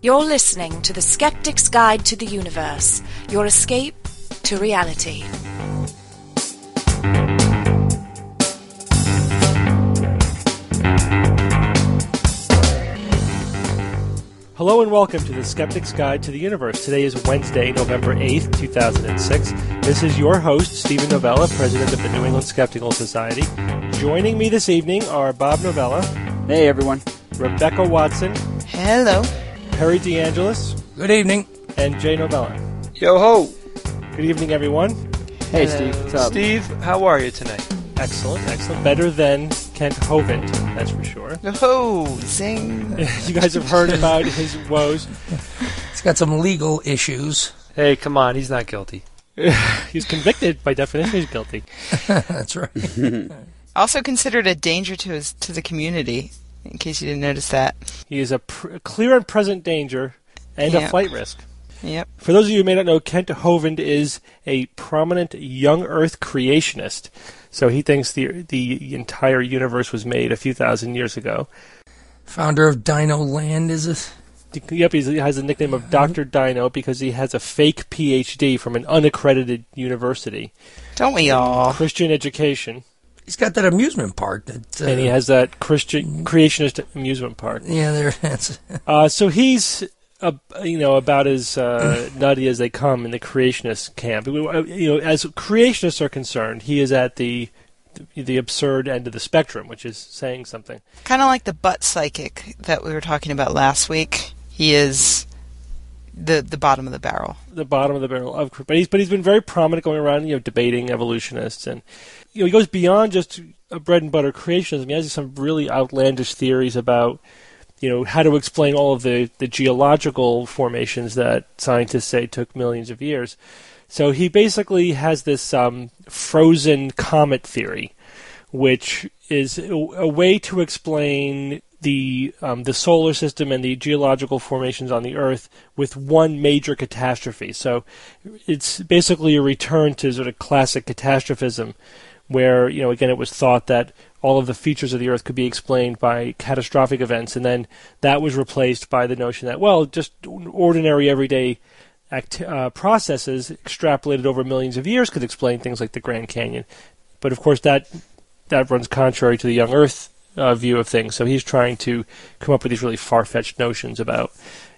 You're listening to The Skeptic's Guide to the Universe, your escape to reality. Hello and welcome to the Skeptic's Guide to the Universe. Today is Wednesday, November 8th, 2006. This is your host, Steven Novella, President of the New England Skeptical Society. Joining me this evening are Bob Novella, Hey, everyone. Rebecca Watson, Hello. Perry DeAngelis, Good evening. and Jay Novella. Yo ho! Good evening, everyone. Hey, Hello. Steve. What's up? Steve, how are you tonight? Excellent, excellent. Better than Kent Hovind, that's for sure. Oh, zing. you guys have heard about his woes. He's got some legal issues. Hey, come on, he's not guilty. He's convicted, by definition, he's guilty. That's right. Also considered a danger to his to the community. In case you didn't notice that. He is a, pr- a clear and present danger and a flight risk. Yep. For those of you who may not know, Kent Hovind is a prominent young Earth creationist. So he thinks the the entire universe was made a few thousand years ago. Founder of Dino Land is it? Yep, he has the nickname of Doctor Dino because he has a fake PhD from an unaccredited university, Don't we all? Christian education, He's got that amusement park that. Uh, and he has that Christian creationist amusement park. Yeah, there. That's, Uh, so he's, uh, you know, about as uh, nutty as they come in the creationist camp. Uh, You know, as creationists are concerned, he is at the the absurd end of the spectrum, which is saying something. Kind of like the butt psychic that we were talking about last week. He is the the bottom of the barrel. The bottom of the barrel of, but he's but he's been very prominent going around, you know, debating evolutionists, and you know, he goes beyond just a bread and butter creationism. He has some really outlandish theories about. You know how to explain all of the, the geological formations that scientists say took millions of years. So he basically has this um, frozen comet theory, which is a way to explain the um, the solar system and the geological formations on the Earth with one major catastrophe. So it's basically a return to sort of classic catastrophism, where you know again it was thought that all of the features of the Earth could be explained by catastrophic events, and then that was replaced by the notion that well, just ordinary everyday act- uh, processes extrapolated over millions of years could explain things like the Grand Canyon. But of course, that that runs contrary to the young Earth uh, view of things. So he's trying to come up with these really far-fetched notions about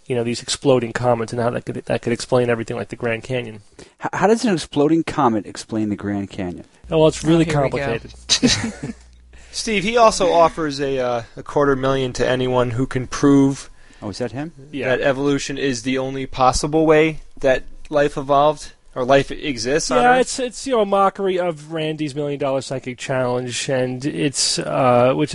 you know these exploding comets and how that could that could explain everything like the Grand Canyon. H- how does an exploding comet explain the Grand Canyon? Oh, well, it's really here we complicated. Steve, he also offers a uh, a quarter million to anyone who can prove Oh, is that him? Yeah. that evolution is the only possible way that life evolved or life exists on Yeah, Earth. it's it's you know a mockery of Randi's million dollar psychic challenge, and it's uh, which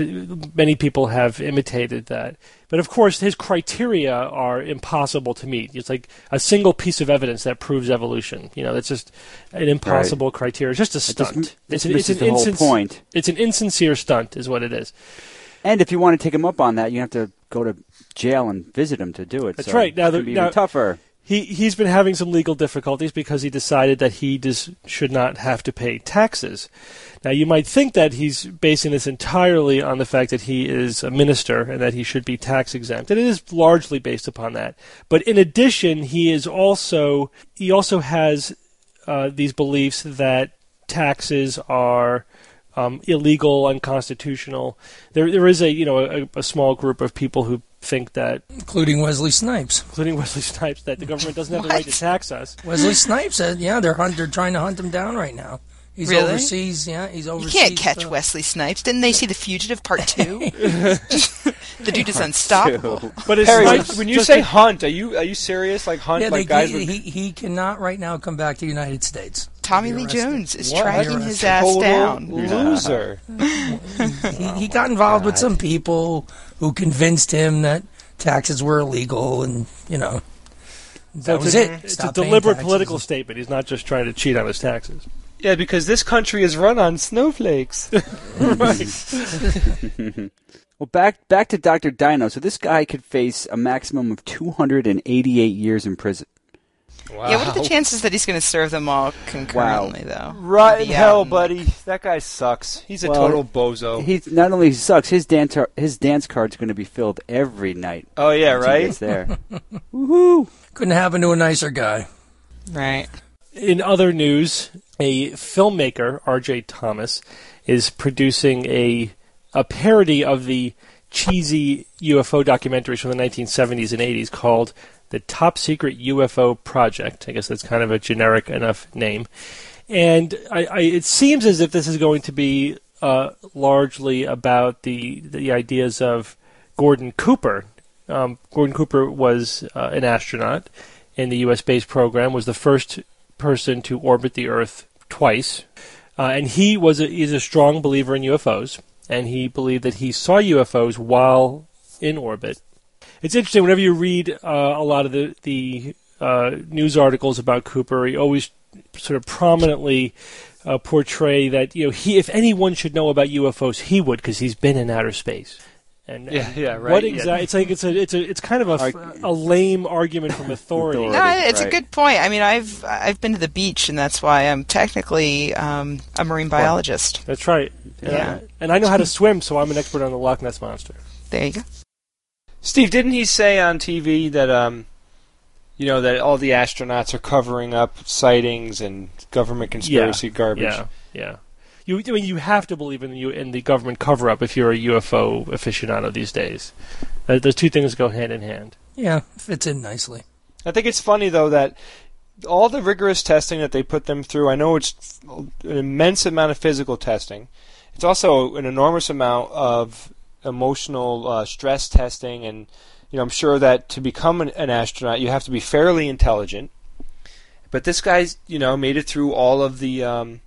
many people have imitated that. But of course, his criteria are impossible to meet. It's like a single piece of evidence that proves evolution. You know, that's just an impossible criteria. It's just a It just stunt. it's just an, it's an the whole point. It's an insincere stunt, is what it is. And if you want to take him up on that, you have to go to jail and visit him to do it. That's so right. Now it's the- be now- even tougher. He he's been having some legal difficulties because he decided that he does, should not have to pay taxes. Now you might think that he's basing this entirely on the fact that he is a minister and that he should be tax exempt, and it is largely based upon that. But in addition, he is also he also has uh, these beliefs that taxes are um, illegal, unconstitutional. There there is a you know a, a small group of people who think that including Wesley Snipes. including Wesley Snipes, that the government doesn't have the right to What? tax us. Wesley Snipes said, yeah, they're hunt, they're trying to hunt him down right now. He's Really? overseas. Yeah, he's overseas. You overseas. can't catch uh, Wesley Snipes. Didn't they see The Fugitive Part Two? the dude is unstoppable. But it's Harry, when, Snipes when you say a- hunt, are you are you serious? Like hunt, Yeah, they, like guys he, with he, he cannot right now come back to the United States. Tommy Lee. Jones is What? tracking his ass total down. loser. He, he got involved with some people who convinced him that taxes were illegal, and you know that So was it's it. a, it's a Stop paying deliberate taxes. political statement. He's not just trying to cheat on his taxes. Yeah, because this country is run on snowflakes. right. Well, back back to Dr. Dino. So this guy could face a maximum of 288 years in prison. Wow. Yeah, what are the chances that he's going to serve them all concurrently, though? Right in hell, out and- buddy. That guy sucks. He's a Well, total bozo. He's not only sucks. His dance his dance card's going to be filled every night. oh yeah, right. gets there. Woohoo! Couldn't happen to a nicer guy. Right. In other news, a filmmaker, R.J. Thomas, is producing a a parody of the cheesy UFO documentaries from the 1970s and 80s called the Top Secret UFO Project. I guess that's kind of a generic enough name. And I, I, it seems as if this is going to be uh, largely about the the ideas of Gordon Cooper. Um, Gordon Cooper was uh, an astronaut in the U.S. space program. Was the first person to orbit the Earth twice, uh, and he was a, is a strong believer in UFOs. And he believed that he saw UFOs while in orbit. It's interesting whenever you read uh, a lot of the the uh, news articles about Cooper. He always sort of prominently uh, portray that you know he, if anyone should know about UFOs, he would because he's been in outer space. And Yeah, and yeah, right, What yeah. exactly? It's like it's a it's a it's kind of a, f- Arg- a lame argument from authority. Authority. No, Already, it's a good point. I mean, I've I've been to the beach, and that's why I'm technically um, a marine biologist. That's right. And, Yeah. And I know how to swim, so I'm an expert on the Loch Ness monster. There you go. Steve, didn't he say on TV that um, you know, that all the astronauts are covering up sightings and government conspiracy garbage? Yeah, yeah. You, I mean, you have to believe in the, in the government cover-up if you're a UFO aficionado these days. Uh, those two things go hand in hand. Yeah, fits in nicely. I think it's funny though that all the rigorous testing that they put them through. I know it's an immense amount of physical testing. It's also an enormous amount of emotional uh, stress testing, and you know I'm sure that to become an, an astronaut you have to be fairly intelligent. But this guy's you know made it through all of the um,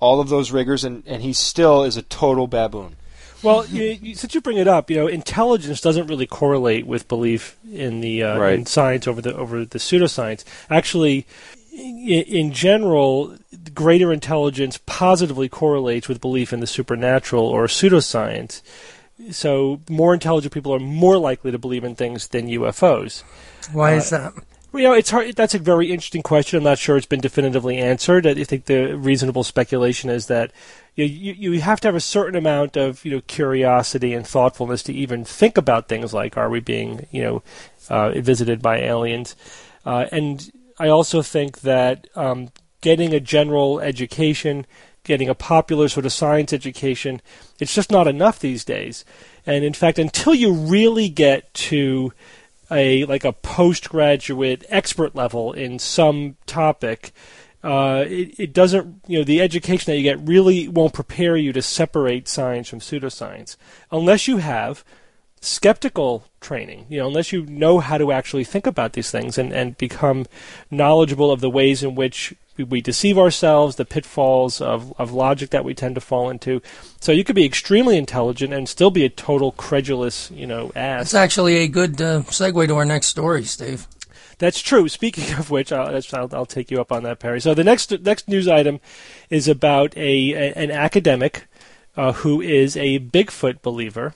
all of those rigors, and, and he still is a total baboon. Well, you, you, since you bring it up, you know, intelligence doesn't really correlate with belief in the uh, Right. in science over the over the pseudoscience. Actually, in, in general, greater intelligence positively correlates with belief in the supernatural or pseudoscience. So, more intelligent people are more likely to believe in things than UFOs. Why Uh, is that? You know, it's hard. That's a very interesting question. I'm not sure it's been definitively answered. I think the reasonable speculation is that you, you you have to have a certain amount of you know curiosity and thoughtfulness to even think about things like are we being you know uh, visited by aliens, uh, and I also think that um, getting a general education, getting a popular sort of science education, it's just not enough these days. And in fact, until you really get to a like a postgraduate expert level in some topic, uh, it, it doesn't you know the education that you get really won't prepare you to separate science from pseudoscience unless you have skeptical training you know unless you know how to actually think about these things and, and become knowledgeable of the ways in which we, we deceive ourselves the pitfalls of, of logic that we tend to fall into so you could be extremely intelligent and still be a total credulous you know ass That's actually a good uh, segue to our next story, Steve. that's true. Speaking of which, I'll, I'll, I'll take you up on that, Perry. So the next next news item is about a, a an academic uh, who is a Bigfoot believer.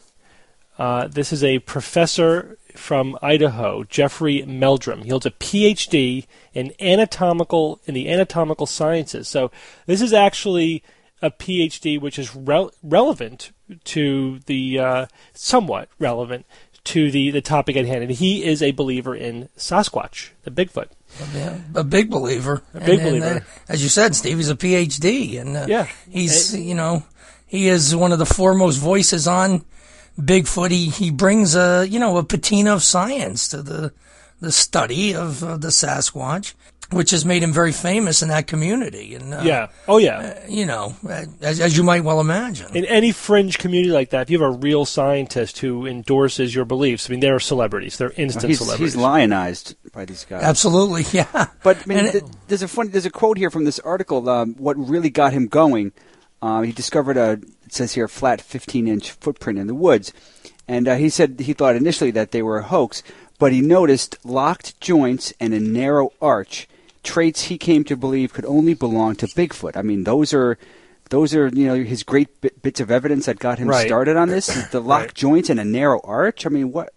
Uh, this is a professor from Idaho, Jeffrey Meldrum. He holds a PhD in anatomical in the anatomical sciences. So this is actually a PhD which is rel- relevant to the uh, somewhat relevant to the, the topic at hand. And he is a believer in Sasquatch, the Bigfoot. Yeah, a big believer. A big And- and, believer. uh, as you said, Steve, he's a PhD, and uh, Yeah. he's you know he is one of the foremost voices on Bigfoot. He he brings a you know a patina of science to the the study of uh, the Sasquatch, which has made him very famous in that community. And uh, Yeah. Oh, yeah. you know, as, as you might well imagine. In any fringe community like that, if you have a real scientist who endorses your beliefs, I mean, they're celebrities. They're instant he's, celebrities. he's lionized by these guys. Absolutely, yeah. But I mean, And it- there's a funny, there's a quote here from this article. Um, what really got him going? Um, he discovered a it says here flat 15 inch footprint in the woods, and uh, he said he thought initially that they were a hoax, but he noticed locked joints and a narrow arch, traits he came to believe could only belong to Bigfoot. I mean, those are. Those are, you know, his great bit, bits of evidence that got him Right. started on this. The locked Right. joints and a narrow arch. I mean, what?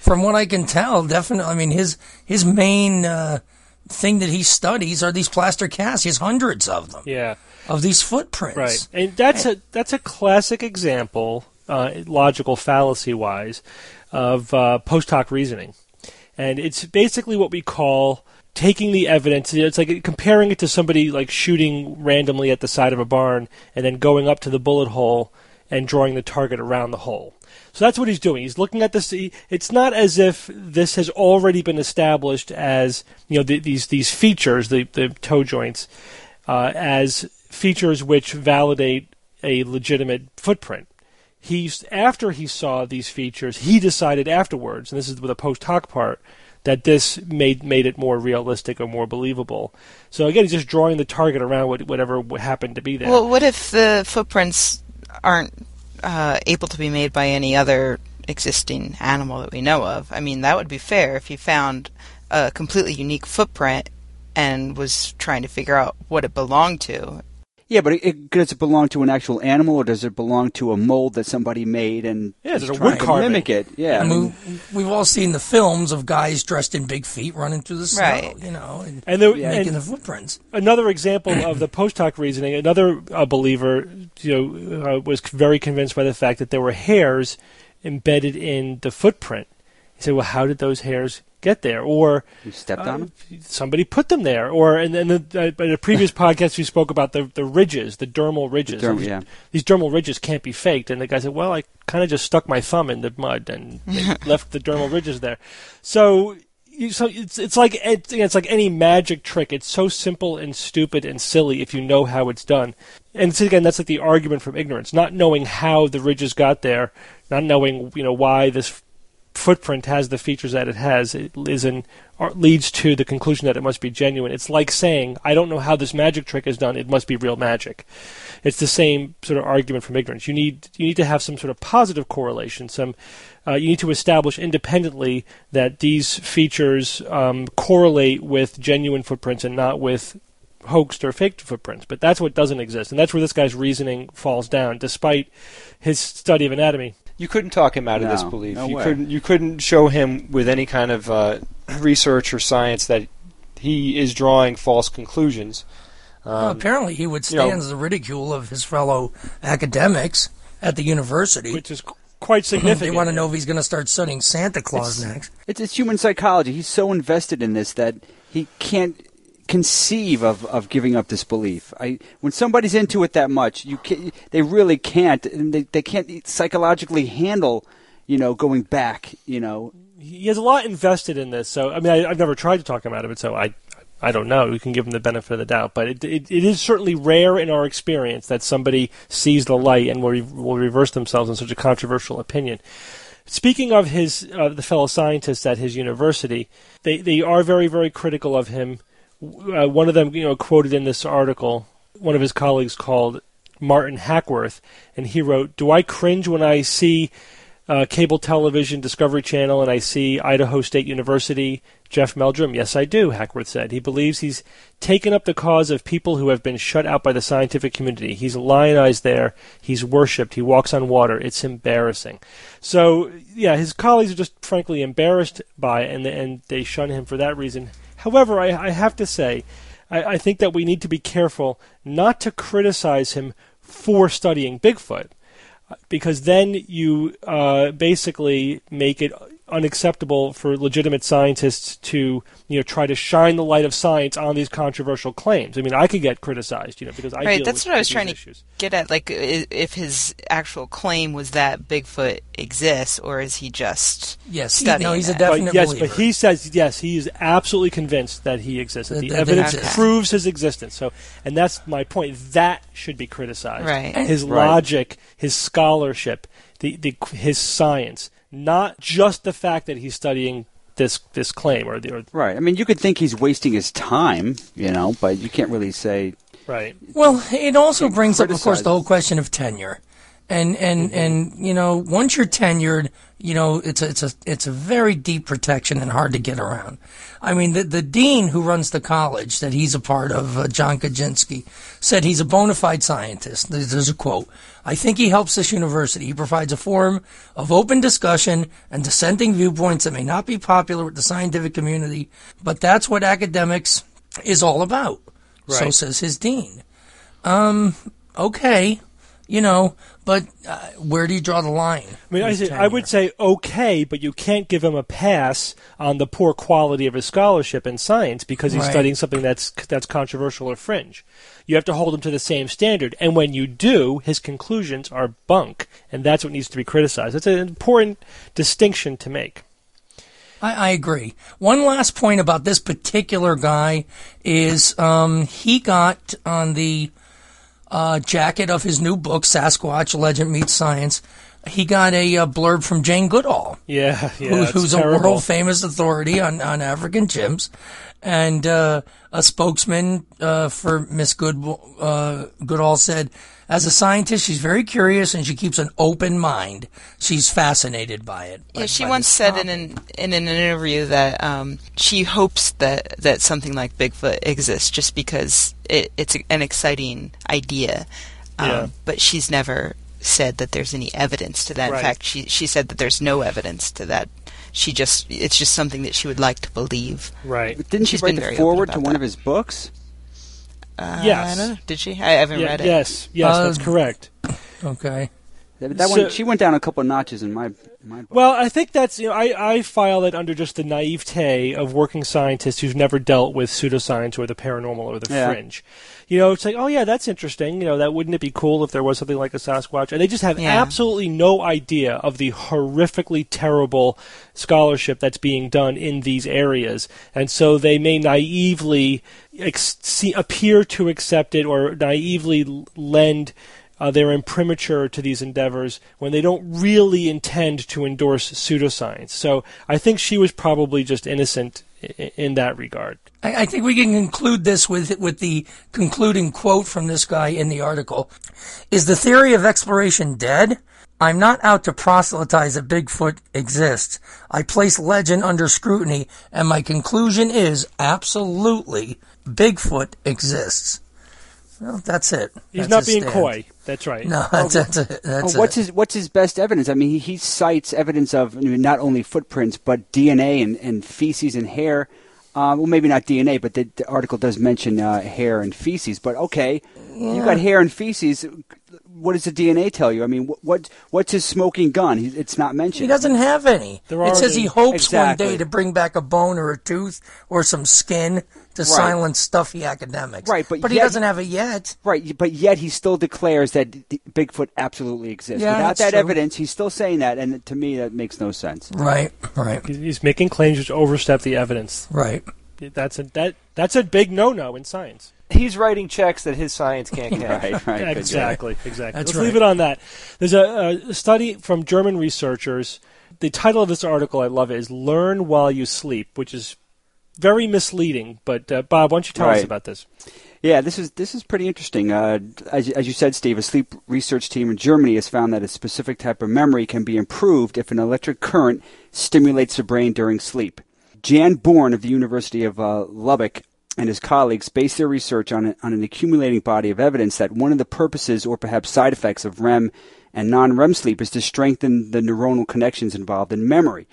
From what I can tell, definitely. I mean, his his main uh, thing that he studies are these plaster casts. He has hundreds of them. Yeah. Of these footprints. Right, and that's a that's a classic example, uh, logical fallacy wise, of uh, post hoc reasoning, and it's basically what we call taking the evidence. It's like comparing it to somebody like shooting randomly at the side of a barn and then going up to the bullet hole and drawing the target around the hole. So that's what he's doing. He's looking at this. It's not as if this has already been established as you know the, these these features, the the toe joints, uh, as features which validate a legitimate footprint. He's after he saw these features, he decided afterwards, and this is with a post hoc part, that this made made it more realistic or more believable. So again, he's just drawing the target around what, whatever happened to be there. Well, what if the footprints aren't uh, able to be made by any other existing animal that we know of? I mean, that would be fair if you found a completely unique footprint and was trying to figure out what it belonged to. Yeah, but it, it, does it belong to an actual animal, or does it belong to a mold that somebody made and yeah, there's a trying wood to carving. mimic it? Yeah, I mean, we've all seen the films of guys dressed in big feet running through the snow, Right. you know, and, And there- making and- the footprints. another example of the post hoc reasoning. Another uh, believer, you know, uh, was very convinced by the fact that there were hairs embedded in the footprint. He said, "Well, how did those hairs get there?" Or you stepped uh, on them. somebody put them there. Or and then the, uh, in a previous podcast we spoke about the the ridges, the dermal ridges. derm- these, yeah. these dermal ridges can't be faked. And the guy said, "Well, I kind of just stuck my thumb in the mud and left the dermal ridges there." So. You, so it's it's like it, it's like any magic trick. It's so simple and stupid and silly if you know how it's done. And so again, that's like the argument from ignorance, not knowing how the ridges got there, not knowing you know why this footprint has the features that it has, it is or leads to the conclusion that it must be genuine. It's like saying, I don't know how this magic trick is done, it must be real magic. It's the same sort of argument from ignorance. You need you need to have some sort of positive correlation. Some uh, you need to establish independently that these features um, correlate with genuine footprints and not with hoaxed or faked footprints. But that's what doesn't exist, and that's where this guy's reasoning falls down, despite his study of anatomy. You couldn't talk him out of this belief. no you way. couldn't. You couldn't show him with any kind of uh, research or science that he is drawing false conclusions. Well, Um, apparently, he you know- withstands the ridicule of his fellow academics at the university. which is quite significant. they want to know if he's going to start studying Santa Claus next. It's, it's human psychology. He's so invested in this that he can't conceive of, of giving up this belief. I, when somebody's into it that much, you can, they really can't, and they, they can't psychologically handle, you know, going back. You know, He has a lot invested in this, so I mean, I, I've never tried to talk him out of it, so I, I don't know. We can give him the benefit of the doubt, but it, it, it is certainly rare in our experience that somebody sees the light and will, re- will reverse themselves on such a controversial opinion. Speaking of his, uh, the fellow scientists at his university, they they are very very critical of him. Uh, one of them, you know, quoted in this article, one of his colleagues called Martin Hackworth, and he wrote, "Do I cringe when I see uh, cable television, Discovery Channel, and I see Idaho State University, Jeff Meldrum. Yes, I do, Hackworth said. He believes he's taken up the cause of people who have been shut out by the scientific community. He's lionized there. He's worshipped. He walks on water. It's embarrassing. So, yeah, his colleagues are just frankly embarrassed by it, and, and they shun him for that reason. However, I, I have to say, I, I think that we need to be careful not to criticize him for studying Bigfoot because then you uh, basically make it unacceptable for legitimate scientists to you know try to shine the light of science on these controversial claims. I mean, I could get criticized, you know, because I right, deal that's with what I was these trying to get at. Like, if his actual claim was that Bigfoot exists, or is he just Yes, he, no, he's a it? definite But yes, believer. but he says yes, he is absolutely convinced that he exists. That That- the that evidence exist. proves his existence. So, and that's my point. That should be criticized. Right. His Right. logic, his scholarship, the, the his science, not just the fact that he's studying this this claim or the or, right? I mean, you could think he's wasting his time, you know, but you can't really say. right. Well, it also Can't brings up, of course, the whole question of tenure. And and and you know, once you're tenured, you know, it's a it's a it's a very deep protection and hard to get around. I mean, the the dean who runs the college that he's a part of, uh, John Kaczynski, said he's a bona fide scientist. There's, there's a quote. I think he helps this university. He provides a forum of open discussion and dissenting viewpoints that may not be popular with the scientific community, but that's what academics is all about. So says his dean. Um, okay, you know, but uh, where do you draw the line? I mean, I, say, I would say okay, but you can't give him a pass on the poor quality of his scholarship in science because he's Right. studying something that's that's controversial or fringe. You have to hold him to the same standard, and when you do, his conclusions are bunk, and that's what needs to be criticized. That's an important distinction to make. I, I agree. One last point about this particular guy is um, he got on the uh, jacket of his new book, Sasquatch Legend Meets Science. He got a, uh blurb from Jane Goodall, Yeah, yeah. who, it's who's a world famous authority on, on African chimps, and uh, a spokesman uh, for Miss Good, uh, Goodall said, as a scientist, she's very curious and she keeps an open mind. She's fascinated by it. Yeah, she once said topic. in an in an interview that um, she hopes that that something like Bigfoot exists, just because it, it's an exciting idea. Um, Yeah. But she's never said that there's any evidence to that. Right. In fact, she she said that there's no evidence to that. She just it's just something that she would like to believe. Right. But didn't She's she write been the foreword to about one that. of his books? Uh, Yes. I don't know. Did she? I haven't Yeah, read it. yes, yes, Uh, that's correct. Okay. That, that So- one, she went down a couple of notches in my, in my book. Well, I think that's you know I, I file it under just the naivete of working scientists who've never dealt with pseudoscience or the paranormal or the Yeah. fringe. You know, it's like, oh yeah, that's interesting. You know, that wouldn't it be cool if there was something like a Sasquatch? And they just have Yeah. absolutely no idea of the horrifically terrible scholarship that's being done in these areas, and so they may naively ex- see, appear to accept it or naively lend uh, their imprimatur to these endeavors when they don't really intend to endorse pseudoscience. So I think she was probably just innocent in that regard. I, I think we can conclude this with with the concluding quote from this guy in the article: "Is the theory of exploration dead? I'm not out to proselytize that Bigfoot exists. I place legend under scrutiny, and my conclusion is absolutely Bigfoot exists." Well, that's it. He's That's not being stand. coy. That's right. No, that's, that's it. That's Oh, what's it. his What's his best evidence? I mean, he, he cites evidence of I mean, not only footprints but DNA and, and feces and hair. Uh, well, maybe not DNA, but the, the article does mention uh, hair and feces. But okay, you got hair and feces. What does the DNA tell you? I mean, what, what what's his smoking gun? He, it's not mentioned. He doesn't have any. There it are says he hopes Exactly. one day to bring back a bone or a tooth or some skin to silence stuffy academics. Right, but he yet- doesn't have it yet. Right, but yet he still declares that Bigfoot absolutely exists. Yeah, Without that true. evidence, he's still saying that, and to me, that makes no sense. Right, right, He's- He's making claims which overstep the evidence. right. That's a that that's a big no-no in science. He's writing checks that his science can't cash. Right, right. exactly, exactly. That's Let's right. leave it on that. There's a, a study from German researchers. The title of this article, I love it, is "Learn While You Sleep," which is very misleading. But uh, Bob, why don't you tell us about this? Yeah, this is this is pretty interesting. Uh, as, as you said, Steve, a sleep research team in Germany has found that a specific type of memory can be improved if an electric current stimulates the brain during sleep. Jan Born of the University of uh, Lübeck and his colleagues based their research on, a, on an accumulating body of evidence that one of the purposes or perhaps side effects of REM and non-REM sleep is to strengthen the neuronal connections involved in memory.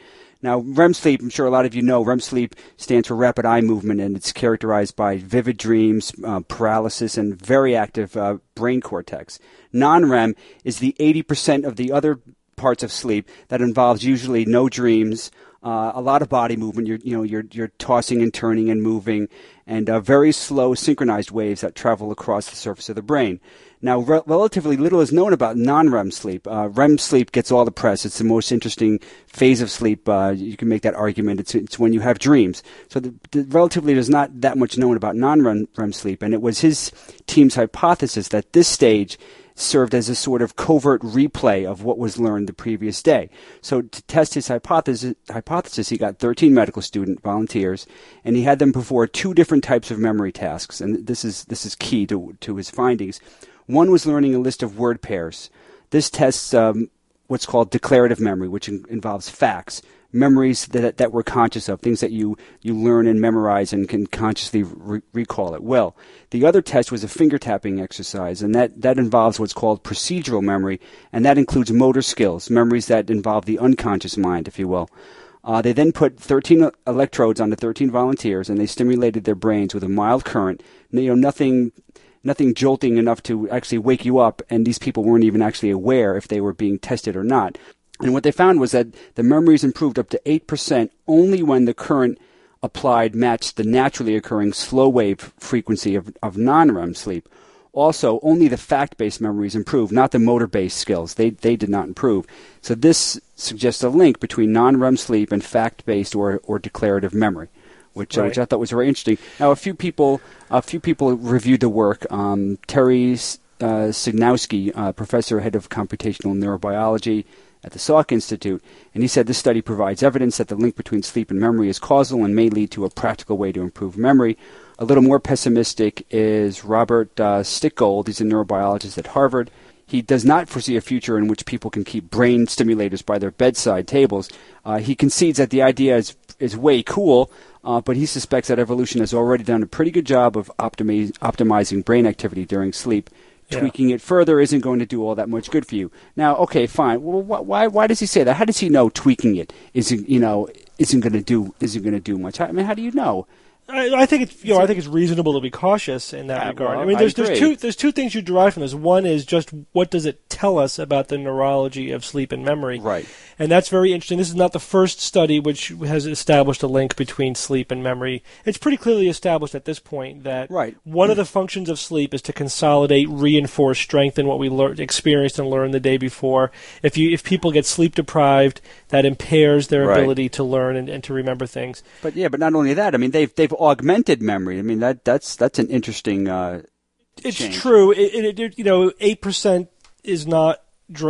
Now, REM sleep, I'm sure a lot of you know, REM sleep stands for rapid eye movement, and it's characterized by vivid dreams, uh, paralysis, and very active uh, brain cortex. Non REM is the 80% of the other parts of sleep that involves usually no dreams, uh, a lot of body movement. You're, you know, you're, you're tossing and turning and moving, and uh, very slow synchronized waves that travel across the surface of the brain. Now, re- relatively little is known about non-REM sleep. Uh, REM sleep gets all the press. It's the most interesting phase of sleep. Uh, you can make that argument. It's, it's when you have dreams. So, the, the, relatively, there's not that much known about non-REM REM sleep. And it was his team's hypothesis that this stage served as a sort of covert replay of what was learned the previous day. So to test his hypothesis, hypothesis, he got 13 medical student volunteers, and he had them perform two different types of memory tasks. And this is this is key to to his findings. One was learning a list of word pairs. This tests um, what's called declarative memory, which in- involves facts, memories that that we're conscious of, things that you you learn and memorize and can consciously re- recall it well. The other test was a finger tapping exercise, and that that involves what's called procedural memory, and that includes motor skills, memories that involve the unconscious mind, if you will. Uh, they then put 13 electrodes onto 13 volunteers, and they stimulated their brains with a mild current. You know, nothing nothing jolting enough to actually wake you up, and these people weren't even actually aware if they were being tested or not. And what they found was that the memories improved up to 8% only when the current applied matched the naturally occurring slow wave frequency of, of non REM sleep. Also, only the fact based memories improved, not the motor based skills. They, they did not improve. So, this suggests a link between non REM sleep and fact based or, or declarative memory. Which, uh, which I thought was very interesting. Now, a few people, a few people reviewed the work. Um, Terry uh, Sejnowski, uh, professor, head of computational neurobiology at the Salk Institute, and he said this study provides evidence that the link between sleep and memory is causal and may lead to a practical way to improve memory. A little more pessimistic is Robert uh, Stickgold. He's a neurobiologist at Harvard. He does not foresee a future in which people can keep brain stimulators by their bedside tables. Uh, he concedes that the idea is is way cool, uh, but he suspects that evolution has already done a pretty good job of optimi- optimizing brain activity during sleep. Yeah. Tweaking it further isn't going to do all that much good for you. Now, okay, fine. Well, wh- why why does he say that? How does he know tweaking it isn't you know isn't going to do isn't going to do much? I mean, how do you know? I, I think it's you know I think it's reasonable to be cautious in that Uh, regard. well, I mean, I there's there's two there's two things you derive from this. One is just what does it tell us about the neurology of sleep and memory, Right. and that's very interesting. This is not the first study which has established a link between sleep and memory. It's pretty clearly established at this point that Right. one of the functions of sleep is to consolidate, reinforce, strengthen what we learned, experienced, and learned the day before. If you if people get sleep deprived, that impairs their Right. ability to learn and, and to remember things. But yeah, but not only that. I mean, they've they've augmented memory. I mean, that that's that's an interesting. Uh, It's change. true. It, it, you know, eight percent is not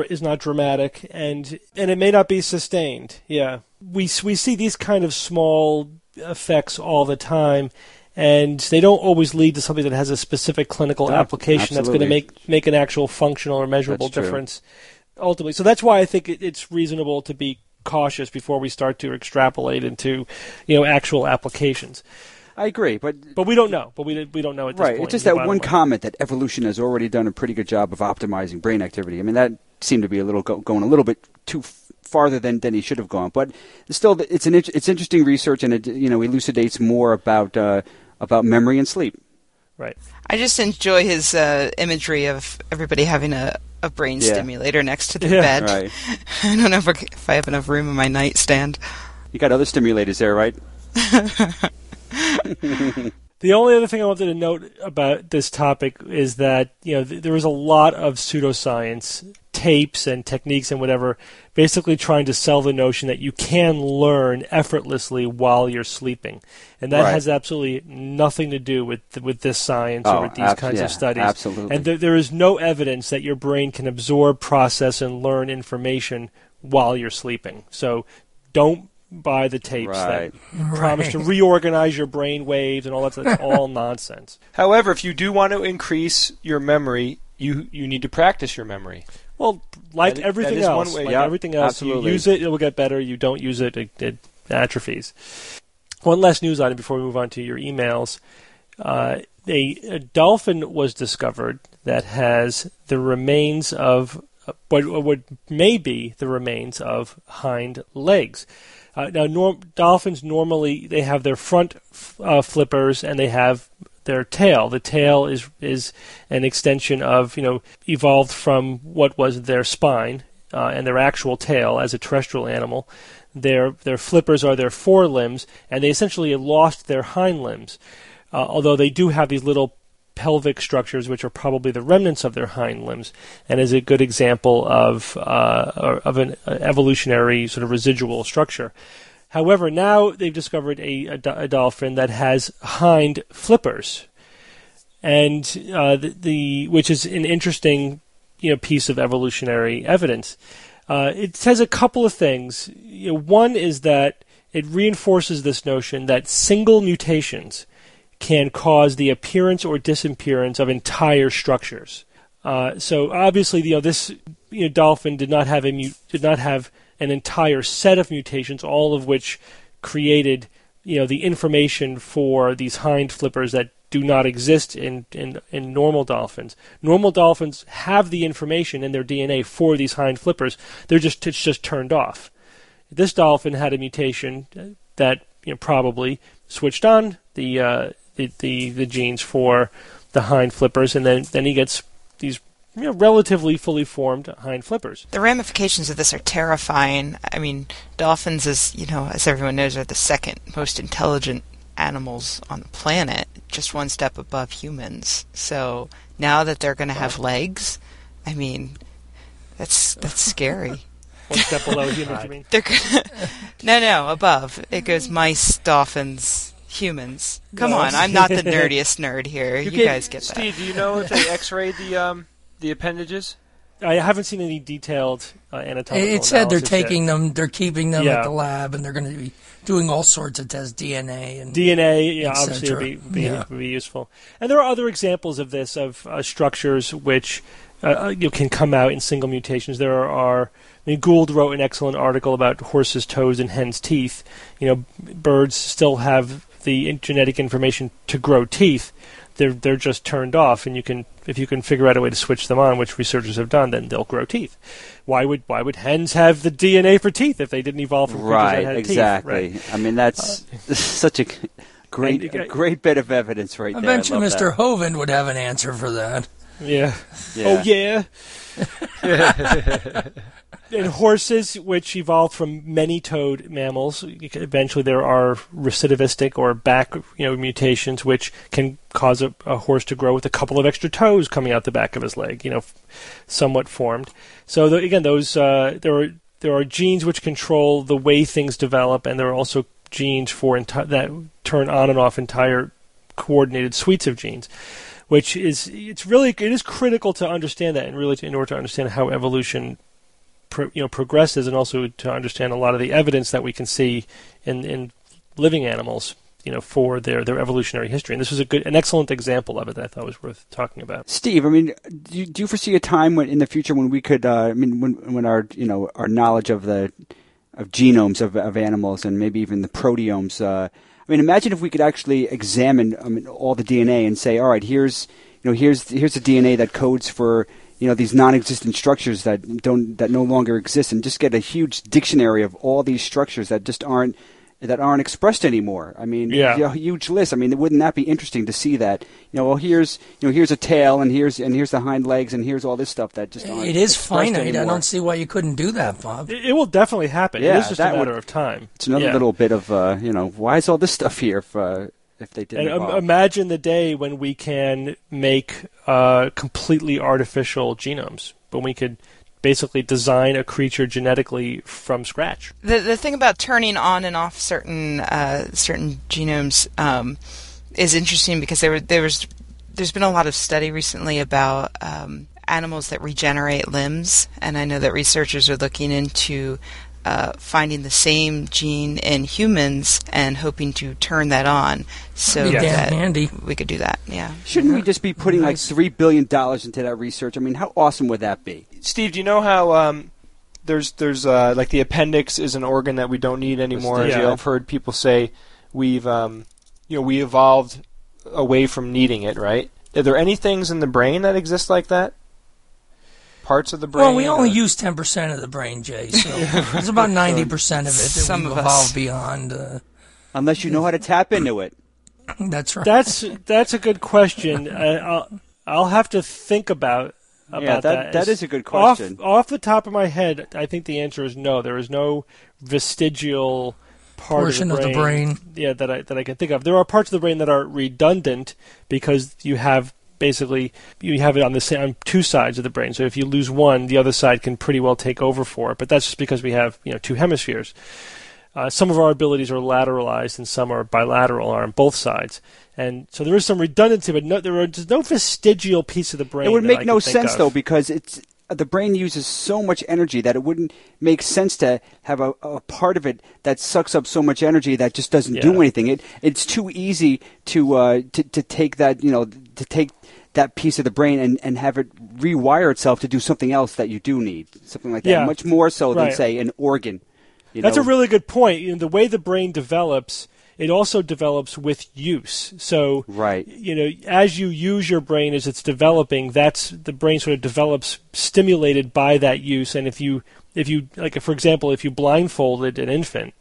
is not dramatic, and and it may not be sustained. Yeah, we we see these kind of small effects all the time, and they don't always lead to something that has a specific clinical application that's going to make make an actual functional or measurable That's true. difference. Ultimately, so that's why I think it, it's reasonable to be cautious before we start to extrapolate into, you know, actual applications. I agree, but But we don't know. But we we don't know at this point. right, point. it's just that one line. comment that evolution has already done a pretty good job of optimizing brain activity. I mean, that seemed to be a little go, going a little bit too f- farther than, than he should have gone. But still, it's an it's interesting research, and it you know elucidates more about uh, about memory and sleep. Right. I just enjoy his uh, imagery of everybody having a, a brain Yeah. stimulator next to the Yeah. bed. Right. I don't know if, I- if I have enough room in my nightstand. You got other stimulators there, right? The only other thing I wanted to note about this topic is that you know th- there was a lot of pseudoscience tapes and techniques and whatever, basically trying to sell the notion that you can learn effortlessly while you're sleeping, and that Right. has absolutely nothing to do with with this science Oh, or with these abs- kinds yeah, of studies. absolutely. And there, there is no evidence that your brain can absorb, process, and learn information while you're sleeping. So don't buy the tapes Right. that promise to reorganize your brain waves and all that. stuff. That's all nonsense. However, if you do want to increase your memory, you you need to practice your memory. Well, like That everything else, like Yeah, everything else, absolutely. you use it, it will get better. You don't use it, it, it atrophies. One last news item before we move on to your emails. Uh, a, a dolphin was discovered that has the remains of what, what may be the remains of hind legs. Uh, now, norm, dolphins normally they have their front f- uh, flippers and they have their tail. The tail is is an extension of you know evolved from what was their spine uh, and their actual tail as a terrestrial animal. Their their flippers are their forelimbs, and they essentially lost their hind limbs. Uh, although they do have these little pelvic structures, which are probably the remnants of their hind limbs, and is a good example of uh, of an evolutionary sort of residual structure. However, now they've discovered a, a, a dolphin that has hind flippers, and uh, the, the which is an interesting you know piece of evolutionary evidence. Uh, it says a couple of things. You know, one is that it reinforces this notion that single mutations can cause the appearance or disappearance of entire structures. Uh, so obviously, you know this. you know, dolphin did not have a mu- did not have an entire set of mutations, all of which created you know the information for these hind flippers that do not exist in, in, in normal dolphins. Normal dolphins have the information in their DNA for these hind flippers. They're just it's just turned off. This dolphin had a mutation that you know, probably switched on the, uh, the, the the genes for the hind flippers, and then then he gets these you know, relatively fully formed hind flippers. The ramifications of this are terrifying. I mean, dolphins, as you know, as everyone knows, are the second most intelligent animals on the planet, just one step above humans. So now that they're going to have legs, I mean, that's that's scary. one step below humans, you mean? They're gonna no, no, above. It goes mice, dolphins, humans. Come No. on, I'm not the nerdiest nerd here. You, get- guys get that. Steve, do you know if they X-rayed the um the appendages? I haven't seen any detailed uh, anatomical. It, it said they're analysis yet. taking them, they're keeping them Yeah. at the lab, and they're going to be doing all sorts of tests, DNA and DNA, yeah, obviously would be, be, Yeah. would be useful. And there are other examples of this of uh, structures which uh, uh, you can come out in single mutations. There are. I mean, Gould wrote an excellent article about horses' toes and hens' teeth. You know, birds still have the genetic information to grow teeth. They're they're just turned off, and you can if you can figure out a way to switch them on, which researchers have done, then they'll grow teeth. Why would why would hens have the DNA for teeth if they didn't evolve from creatures Right, that had exactly. teeth? I mean, that's uh, such a great, And- a great bit of evidence right there. I there. bet Mr. that. Hovind would have an answer for that. Yeah. Yeah. Oh yeah. and horses, which evolved from many-toed mammals, eventually there are recidivistic or back, you know, mutations which can cause a, a horse to grow with a couple of extra toes coming out the back of his leg, you know, somewhat formed. So the, again, those uh, there are there are genes which control the way things develop, and there are also genes for enti- that turn on and off entire coordinated suites of genes which is it's really it is critical to understand that and really to, in order to understand how evolution pro, you know progresses and also to understand a lot of the evidence that we can see in in living animals you know for their their evolutionary history and this was a good an excellent example of it that I thought was worth talking about Steve, I mean, do you, do you foresee a time when in the future when we could, uh, I mean, when when our you know our knowledge of the of genomes of, of animals and maybe even the proteomes. Uh, I mean, imagine if we could actually examine I mean, all the DNA and say, all right, here's you know here's here's the DNA that codes for you know these non-existent structures that don't that no longer exist, and just get a huge dictionary of all these structures that just aren't that aren't expressed anymore. I mean, Yeah. a huge list. I mean, wouldn't that be interesting to see that? You know, well, here's you know here's a tail, and here's and here's the hind legs, and here's all this stuff that just aren't It is expressed finite. I don't see why you couldn't do that, Bob. it, it will definitely happen Yeah, it is just a matter would- of time It's another Yeah. little bit of uh, you know why is all this stuff here if uh, if they didn't and um, imagine the day when we can make uh, completely artificial genomes when we could basically design a creature genetically from scratch The the thing about turning on and off certain uh, certain genomes um, is interesting because there were, there was there's been a lot of study recently about um, animals that regenerate limbs, and I know that researchers are looking into uh, finding the same gene in humans and hoping to turn that on so Be damn that handy. we could do that. Yeah. Shouldn't we just be putting Nice. like three billion dollars into that research? I mean, how awesome would that be? Steve, do you know how um, there's there's uh, like the appendix is an organ that we don't need anymore? Yeah. I've heard people say we've um, you know we evolved away from needing it. Right? Are there any things in the brain that exist like that? Parts of the brain. Well, we only or- use 10% of the brain, Jay, so there's about 90% of it that Some we've of us. evolved beyond. Uh, Unless you know how to tap into it. that's right. That's that's a good question. I, I'll I'll have to think about about Yeah, that- that. that As- is a good question. Off, off the top of my head, I think the answer is no. There is no vestigial part Portion of of the, the brain, brain. Yeah, that I that I can think of. There are parts of the brain that are redundant because you have basically you have it on the same on two sides of the brain. So if you lose one, the other side can pretty well take over for it. But that's just because we have you know two hemispheres. Uh, some of our abilities are lateralized and some are bilateral, are on both sides. And so there is some redundancy, but no, there are there's no vestigial piece of the brain. It would make no sense of. though because it's the brain uses so much energy that it wouldn't make sense to have a, a part of it that sucks up so much energy that just doesn't do anything. It it's too easy to uh, to to take that you know to take that piece of the brain and, and have it rewire itself to do something else that you do need, something like that. Yeah. Much more so than Right. say an organ. You That's know? a really good point. You know, the way the brain develops, it also develops with use. So, Right. you know, as you use your brain as it's developing, that's the brain sort of develops stimulated by that use. And if you, if you, like, for example, if you blindfolded an infant,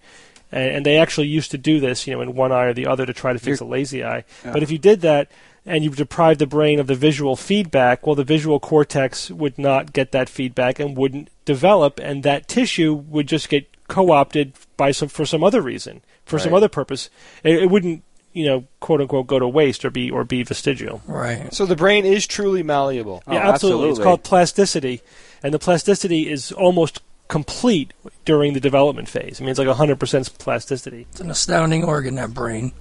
and, and they actually used to do this, you know, in one eye or the other to try to fix You're- a lazy eye. Yeah. But if you did that and you deprived the brain of the visual feedback, well, the visual cortex would not get that feedback and wouldn't develop, and that tissue would just get co-opted by some for some other reason, for some other purpose. It, it wouldn't, you know, quote unquote, go to waste or be or be vestigial. Right. So the brain is truly malleable. Oh, yeah, absolutely. It's called plasticity, and the plasticity is almost complete during the development phase. I mean, it's like 100% plasticity. It's an astounding organ, that brain.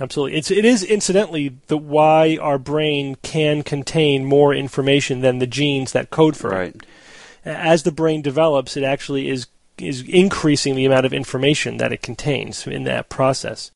Absolutely. It's it is incidentally the why our brain can contain more information than the genes that code for Right. it. As the brain develops, it actually is is increasing the amount of information that it contains in that process.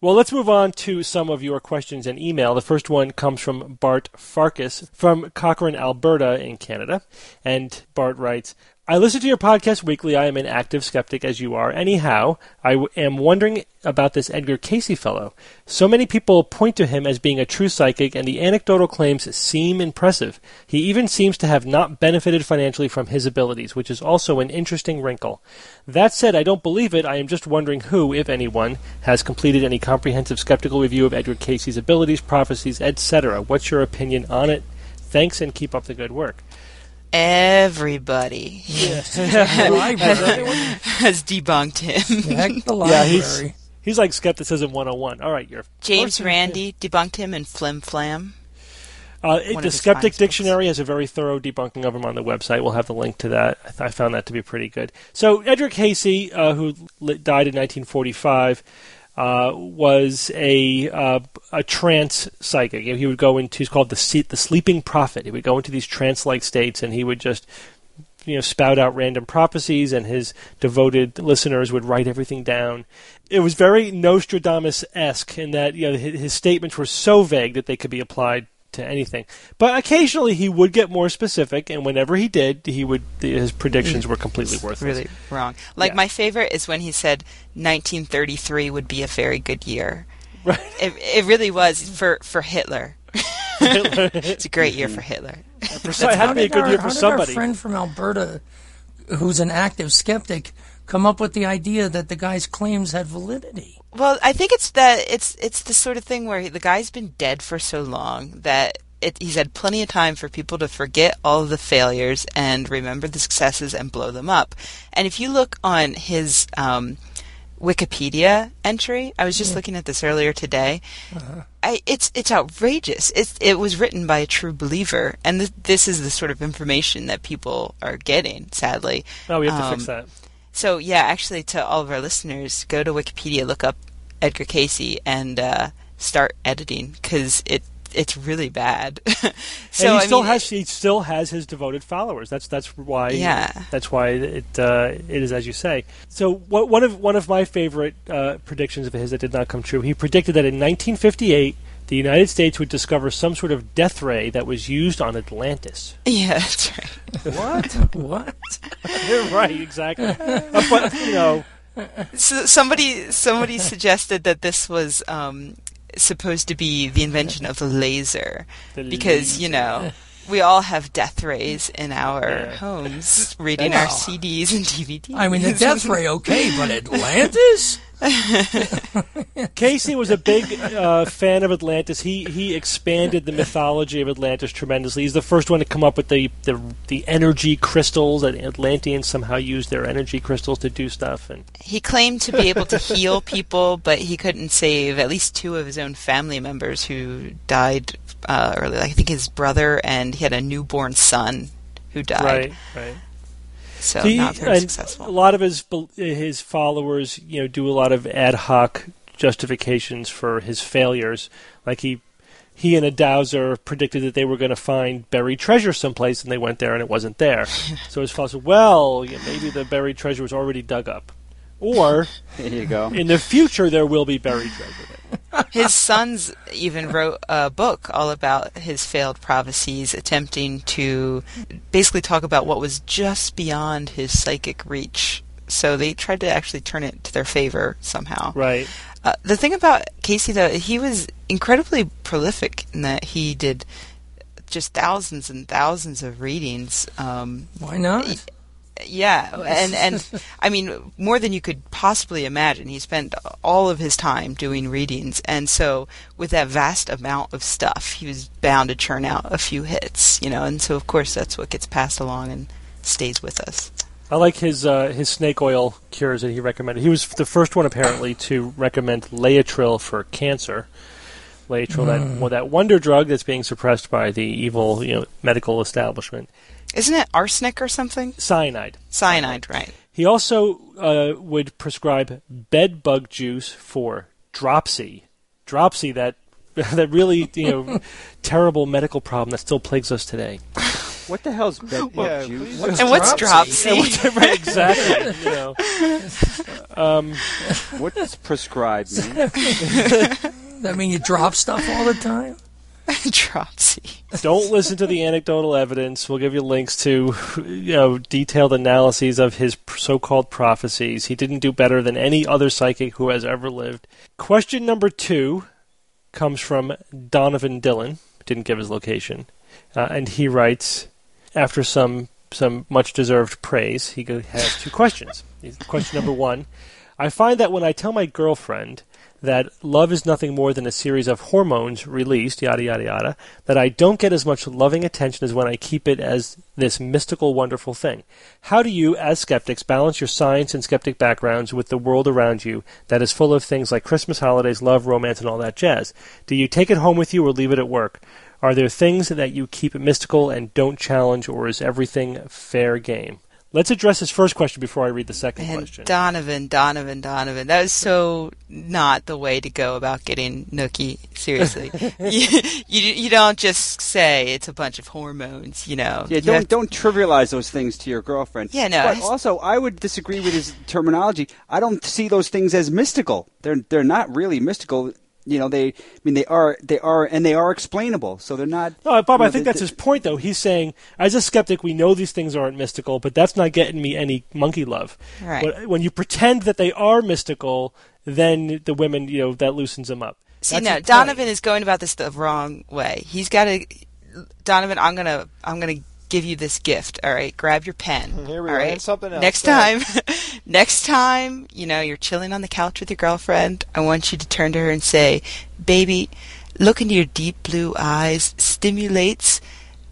Well, let's move on to some of your questions and email. The first one comes from Bart Farkas from Cochrane, Alberta, in Canada. And Bart writes, I listen to your podcast weekly. I am an active skeptic as you are. Anyhow, I w- am wondering about this Edgar Cayce fellow. So many people point to him as being a true psychic, and the anecdotal claims seem impressive. He even seems to have not benefited financially from his abilities, which is also an interesting wrinkle. That said, I don't believe it. I am just wondering who, if anyone, has completed any comprehensive skeptical review of Edgar Cayce's abilities, prophecies, etc. What's your opinion on it? Thanks and keep up the good work. Everybody The library. has debunked him. Heck, the Yeah, he's he's like skepticism 101. All right, you're James Randi debunked him in Flim Flam. Uh, One of the Skeptic finest books. Dictionary has a very thorough debunking of him on the website. We'll have the link to that. I, th- I found that to be pretty good. So Edgar Cayce, uh, who li- died in 1945, uh, was a uh, a trance psychic. He would go into he's called the the sleeping prophet. He would go into these trance-like states, and he would just you know spout out random prophecies, and his devoted listeners would write everything down. It was very Nostradamus-esque in that you know his, his statements were so vague that they could be applied to anything. But occasionally he would get more specific, and whenever he did, he would his predictions were completely worthless. Really wrong. Like Yeah. my favorite is when he said 1933 would be a very good year. Right. It, it really was for for Hitler. it's a great year for Hitler. So it had to be a did good our- year how for did somebody. Our friend from Alberta, who's an active skeptic, come up with the idea that the guy's claims had validity. Well, I think it's that it's it's the sort of thing where the guy's been dead for so long that it, he's had plenty of time for people to forget all of the failures and remember the successes and blow them up. And if you look on his um, Wikipedia entry, I was just looking at this earlier today. I, it's it's outrageous. It's, it was written by a true believer, and th- this is the sort of information that people are getting. Sadly, Oh, we have to Um, fix that. So yeah, actually, to all of our listeners, go to Wikipedia, look up Edgar Cayce, and uh, start editing because it it's really bad. so and he I still mean, has he still has his devoted followers. That's that's why Yeah. that's why it uh, it is as you say. So one of one of my favorite uh, predictions of his that did not come true. He predicted that in 1958 the United States would discover some sort of death ray that was used on Atlantis. yeah, that's right. What? What? You're right, exactly. But you know, So somebody somebody suggested that this was um, supposed to be the invention of the laser the because you know. We all have death rays in our Yeah. homes, reading our CDs and DVDs. I mean, the death ray, okay, but Atlantis? Cayce was a big uh, fan of Atlantis. He he expanded the mythology of Atlantis tremendously. He's the first one to come up with the the, the energy crystals that Atlanteans somehow used their energy crystals to do stuff. And He claimed to be able to heal people, but he couldn't save at least two of his own family members who died uh, early. I think his brother and he had a newborn son who died. right, right. So He- not very successful. A lot of his his followers, you know, do a lot of ad hoc justifications for his failures. Like he he and a dowser predicted that they were going to find buried treasure someplace, and they went there and it wasn't there. so his followers said, "Well, yeah, maybe the buried treasure was already dug up, or There you go. in the future there will be buried treasure." there." his sons even wrote a book all about his failed prophecies, attempting to basically talk about what was just beyond his psychic reach. So they tried to actually turn it to their favor somehow. Right. Uh, the thing about Cayce, though, he was incredibly prolific in that he did just thousands and thousands of readings. Um, Why not? Yeah, and and I mean more than you could possibly imagine. He spent all of his time doing readings, and so with that vast amount of stuff, he was bound to churn out a few hits, you know. And so of course that's what gets passed along and stays with us. I like his uh, his snake oil cures that he recommended. He was the first one apparently to recommend Laetrile for cancer. Laetrile, that well, that wonder drug that's being suppressed by the evil you know medical establishment. Isn't it arsenic or something? Cyanide. Cyanide, right? He also uh, would prescribe bed bug juice for dropsy. Dropsy, that that really you know terrible medical problem that still plagues us today. What the hell's bed bug Yeah, juice? please. and what's dropsy? dropsy? right, exactly. You know. Um, What does prescribed mean? That mean you drop stuff all the time? dropsy. don't listen to the anecdotal evidence. We'll give you links to, you know, detailed analyses of his so-called prophecies. He didn't do better than any other psychic who has ever lived. Question number two comes from Donovan Dillon. Didn't give his location, uh, and he writes after some some much deserved praise. He has two questions. Question number one: I find that when I tell my girlfriend that love is nothing more than a series of hormones released, yada, yada, yada, that I don't get as much loving attention as when I keep it as this mystical, wonderful thing. How do you, as skeptics, balance your science and skeptic backgrounds with the world around you that is full of things like Christmas holidays, love, romance, and all that jazz? Do you take it home with you or leave it at work? Are there things that you keep mystical and don't challenge, or is everything fair game? Let's address his first question before I read the second And question. Donovan, Donovan, Donovan. That was so not the way to go about getting Nookie. Seriously, you, you you don't just say it's a bunch of hormones. You know. Yeah, You don't have- don't trivialize those things to your girlfriend. Yeah, no, But I- also, I would disagree with his terminology. I don't see those things as mystical. They're they're not really mystical. You know, they I mean they are they are and they are explainable. So they're not. No, Bob, you I think they- that's his point, though. He's saying, as a skeptic, we know these things aren't mystical, but that's not getting me any monkey love. Right. When, when you pretend that they are mystical, then the women, you know, that loosens them up. See, That's no, his point. Donovan is going about this the wrong way. He's got to. Donovan, I'm gonna I'm gonna give you this gift. All right, grab your pen. Mm, here we all go, right? something else. Next time, next time, you know, you're chilling on the couch with your girlfriend. I want you to turn to her and say, "Baby, look into your deep blue eyes. Stimulates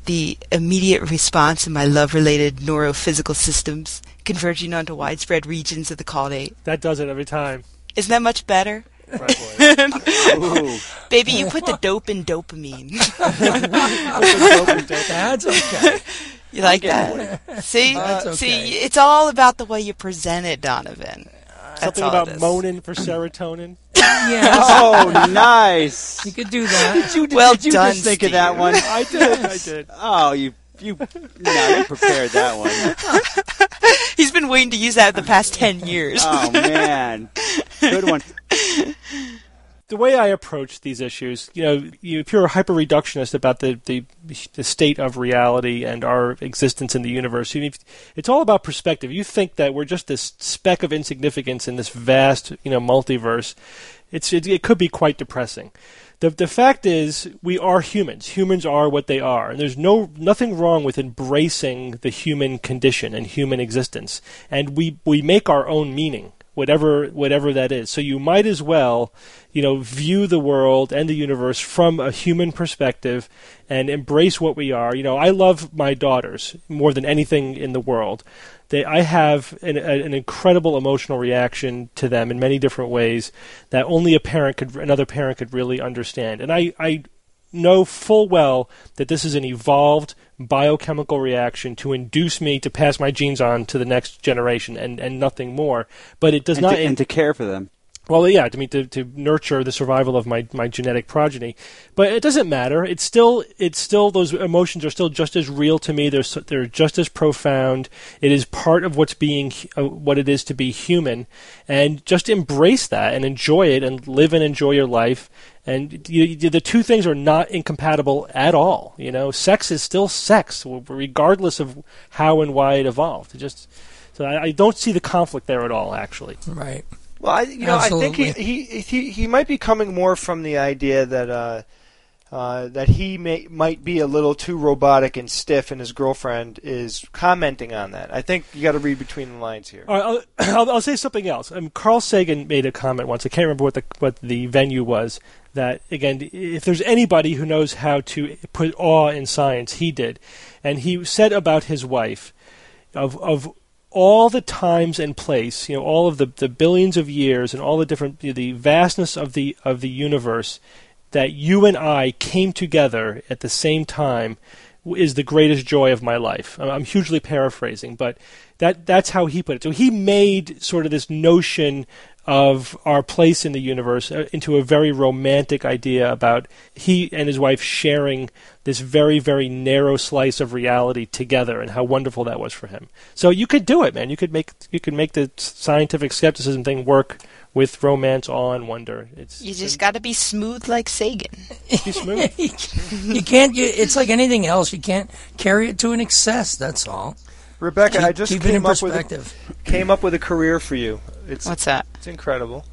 the immediate response in my love-related neurophysical systems, converging onto widespread regions of the caudate. That does it every time. Isn't that much better?" Right, boy. Ooh. Baby, you put the dope in dopamine. That's okay. You like getting that? See, That's okay. see, it's all about the way you present it, Donovan. That's Something all about moaning for serotonin. Yeah, oh, nice. you could do that. Did you, Well did you done, just think of that one? I did. I did. Oh, you you no, you prepared that one. He's been waiting to use that the past ten years. Oh man, good one. The way I approach these issues, you know, you, if you're a hyper reductionist about the, the the state of reality and our existence in the universe, you, it's all about perspective. You think that we're just this speck of insignificance in this vast, you know, multiverse. It's it, it could be quite depressing. The the fact is, we are humans. Humans are what they are, and there's no nothing wrong with embracing the human condition and human existence. And we we make our own meaning whatever whatever that is. So you might as well, you know, view the world and the universe from a human perspective and embrace what we are. You know, I love my daughters more than anything in the world. They, I have an, an incredible emotional reaction to them in many different ways that only a parent could, another parent could really understand. And I, I know full well that this is an evolved biochemical reaction to induce me to pass my genes on to the next generation and, and nothing more. But it does And not. to, and to care for them. Well, yeah, I mean to, to nurture the survival of my, my genetic progeny, but it doesn't matter. It's still it's still those emotions are still just as real to me. They're they're just as profound. It is part of what's being uh, what it is to be human, and just embrace that and enjoy it and live and enjoy your life. And you, you, the two things are not incompatible at all. You know, sex is still sex, regardless of how and why it evolved. It just so I, I don't see the conflict there at all. Actually, Right. Well, I, you know, I think he, he he he might be coming more from the idea that uh, uh, that he may might be a little too robotic and stiff, and his girlfriend is commenting on that. I think you got to read between the lines here. All right, I'll, I'll, I'll say something else. Um, Carl Sagan made a comment once. I can't remember what the what the venue was. That again, if there's anybody who knows how to put awe in science, he did, and he said about his wife, of of all the times and place, you know, all of the, the billions of years and all the different the vastness of the of the universe, that you and I came together at the same time is the greatest joy of my life. I'm hugely paraphrasing, but that that's how he put it. So he made sort of this notion of our place in the universe uh, into a very romantic idea about he and his wife sharing this very very narrow slice of reality together and how wonderful that was for him. So you could do it, man. You could make you could make the scientific skepticism thing work with romance, awe, and wonder. It's You just got to be smooth like Sagan. be smooth. you can't. You, it's like anything else. You can't carry it to an excess. That's all. Rebecca, I just keep it in came up with a, came up with a career for you. It's What's that? It's incredible.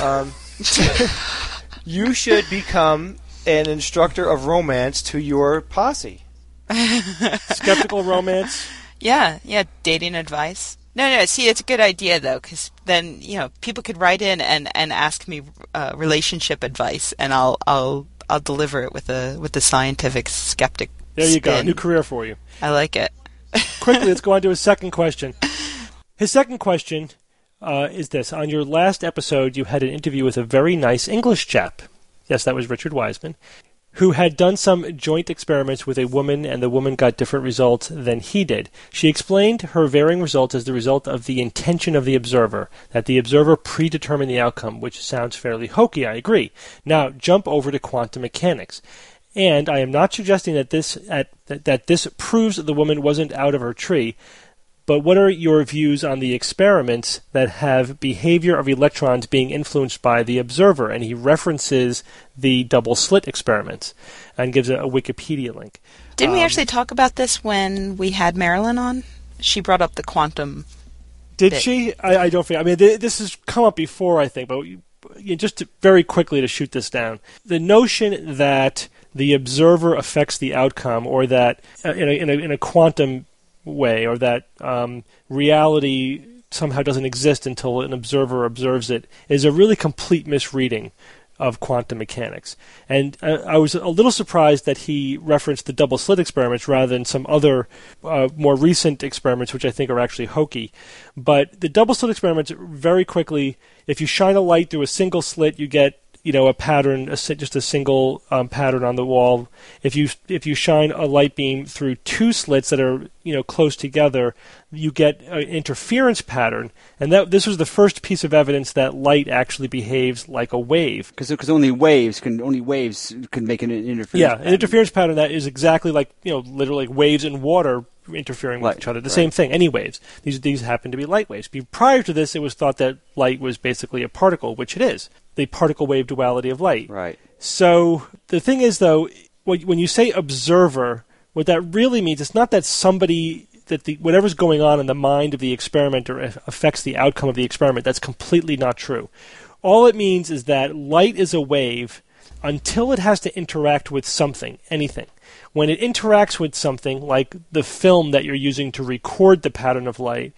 Um, you should become an instructor of romance to your posse. Skeptical romance. Yeah, yeah, dating advice. No, no. See, it's a good idea though, because then you know people could write in and, and ask me uh, relationship advice, and I'll I'll I'll deliver it with a with the scientific skeptic. There you go. spin. New career for you. I like it. quickly, let's go on to his second question. His second question uh, is this: On your last episode, you had an interview with a very nice English chap. Yes, that was Richard Wiseman, who had done some joint experiments with a woman, and the woman got different results than he did. She explained her varying results as the result of the intention of the observer, that the observer predetermined the outcome, which sounds fairly hokey. I agree. Now, jump over to quantum mechanics. And I am not suggesting that this at, that, this proves the woman wasn't out of her tree, but what are your views on the experiments that have behavior of electrons being influenced by the observer? And he references the double slit experiments and gives a, a Wikipedia link. Didn't Um, we actually talk about this when we had Marilyn on? She brought up the quantum. Did bit. she? I, I don't think. I mean, th- this has come up before, I think, but you, you know, just to, very quickly to shoot this down, the notion that the observer affects the outcome, or that uh, in, a, in, a, in a quantum way, or that um, reality somehow doesn't exist until an observer observes it, is a really complete misreading of quantum mechanics. And uh, I was a little surprised that he referenced the double slit experiments rather than some other uh, more recent experiments, which I think are actually hokey. But the double slit experiments, very quickly, if you shine a light through a single slit, you get you know a pattern, a, just a single um, pattern on the wall. If you if you shine a light beam through two slits that are you know close together, you get an interference pattern. And that this was the first piece of evidence that light actually behaves like a wave. Because only waves can only waves can make an interference. Yeah, an pattern. interference pattern that is exactly like you know, literally like waves in water interfering with Light, each other. The right. same thing. Any waves. These these happen to be light waves. Prior to this, it was thought that light was basically a particle, which it is. The particle wave duality of light. Right. So the thing is, though, when when you say observer, what that really means, it's not that somebody that the whatever's going on in the mind of the experimenter affects the outcome of the experiment. That's completely not true. All it means is that light is a wave until it has to interact with something, anything. When it interacts with something like the film that you're using to record the pattern of light,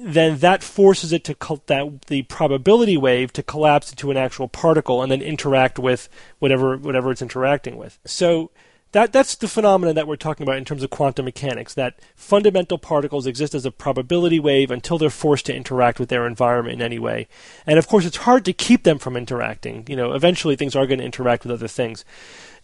then that forces it to col- that the probability wave to collapse into an actual particle and then interact with whatever whatever it's interacting with. So that that's the phenomenon that we're talking about in terms of quantum mechanics. That fundamental particles exist as a probability wave until they're forced to interact with their environment in any way. And of course, it's hard to keep them from interacting. You know, eventually things are going to interact with other things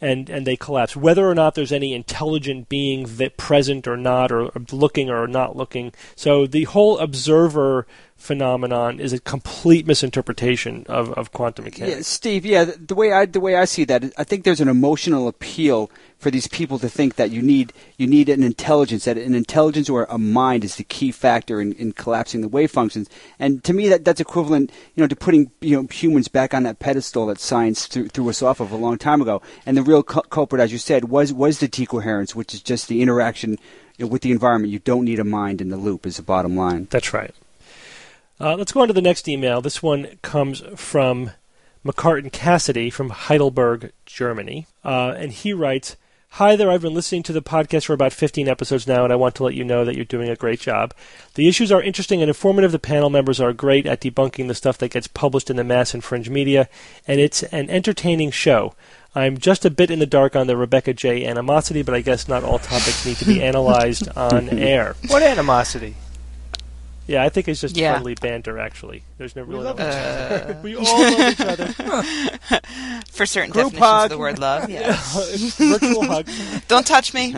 and and they collapse. Whether or not there's any intelligent being that present or not, or looking or not looking. So the whole observer phenomenon is a complete misinterpretation of, of quantum mechanics. Yeah, Steve. Yeah, the, way I the way I see that, I think there's an emotional appeal for these people to think that you need you need an intelligence, that an intelligence or a mind is the key factor in, in collapsing the wave functions. And to me, that that's equivalent, you know, to putting you know humans back on that pedestal that science threw, threw us off of a long time ago. And the real cu- culprit, as you said, was was the decoherence, which is just the interaction you know, with the environment. You don't need a mind in the loop. Is the bottom line. That's right. Uh, let's go on to the next email. This one comes from McCartan Cassidy from Heidelberg, Germany. Uh, and he writes Hi there, I've been listening to the podcast for about 15 episodes now, and I want to let you know that you're doing a great job. The issues are interesting and informative. The panel members are great at debunking the stuff that gets published in the mass and fringe media, and it's an entertaining show. I'm just a bit in the dark on the Rebecca J animosity, but I guess not all topics need to be analyzed on air. What animosity? Yeah, I think it's just Yeah. friendly banter. Actually, there's no really. love no- each Uh, we all love each other. for certain Group definitions hug. of the word love, yeah. It's virtual hug. Don't touch me.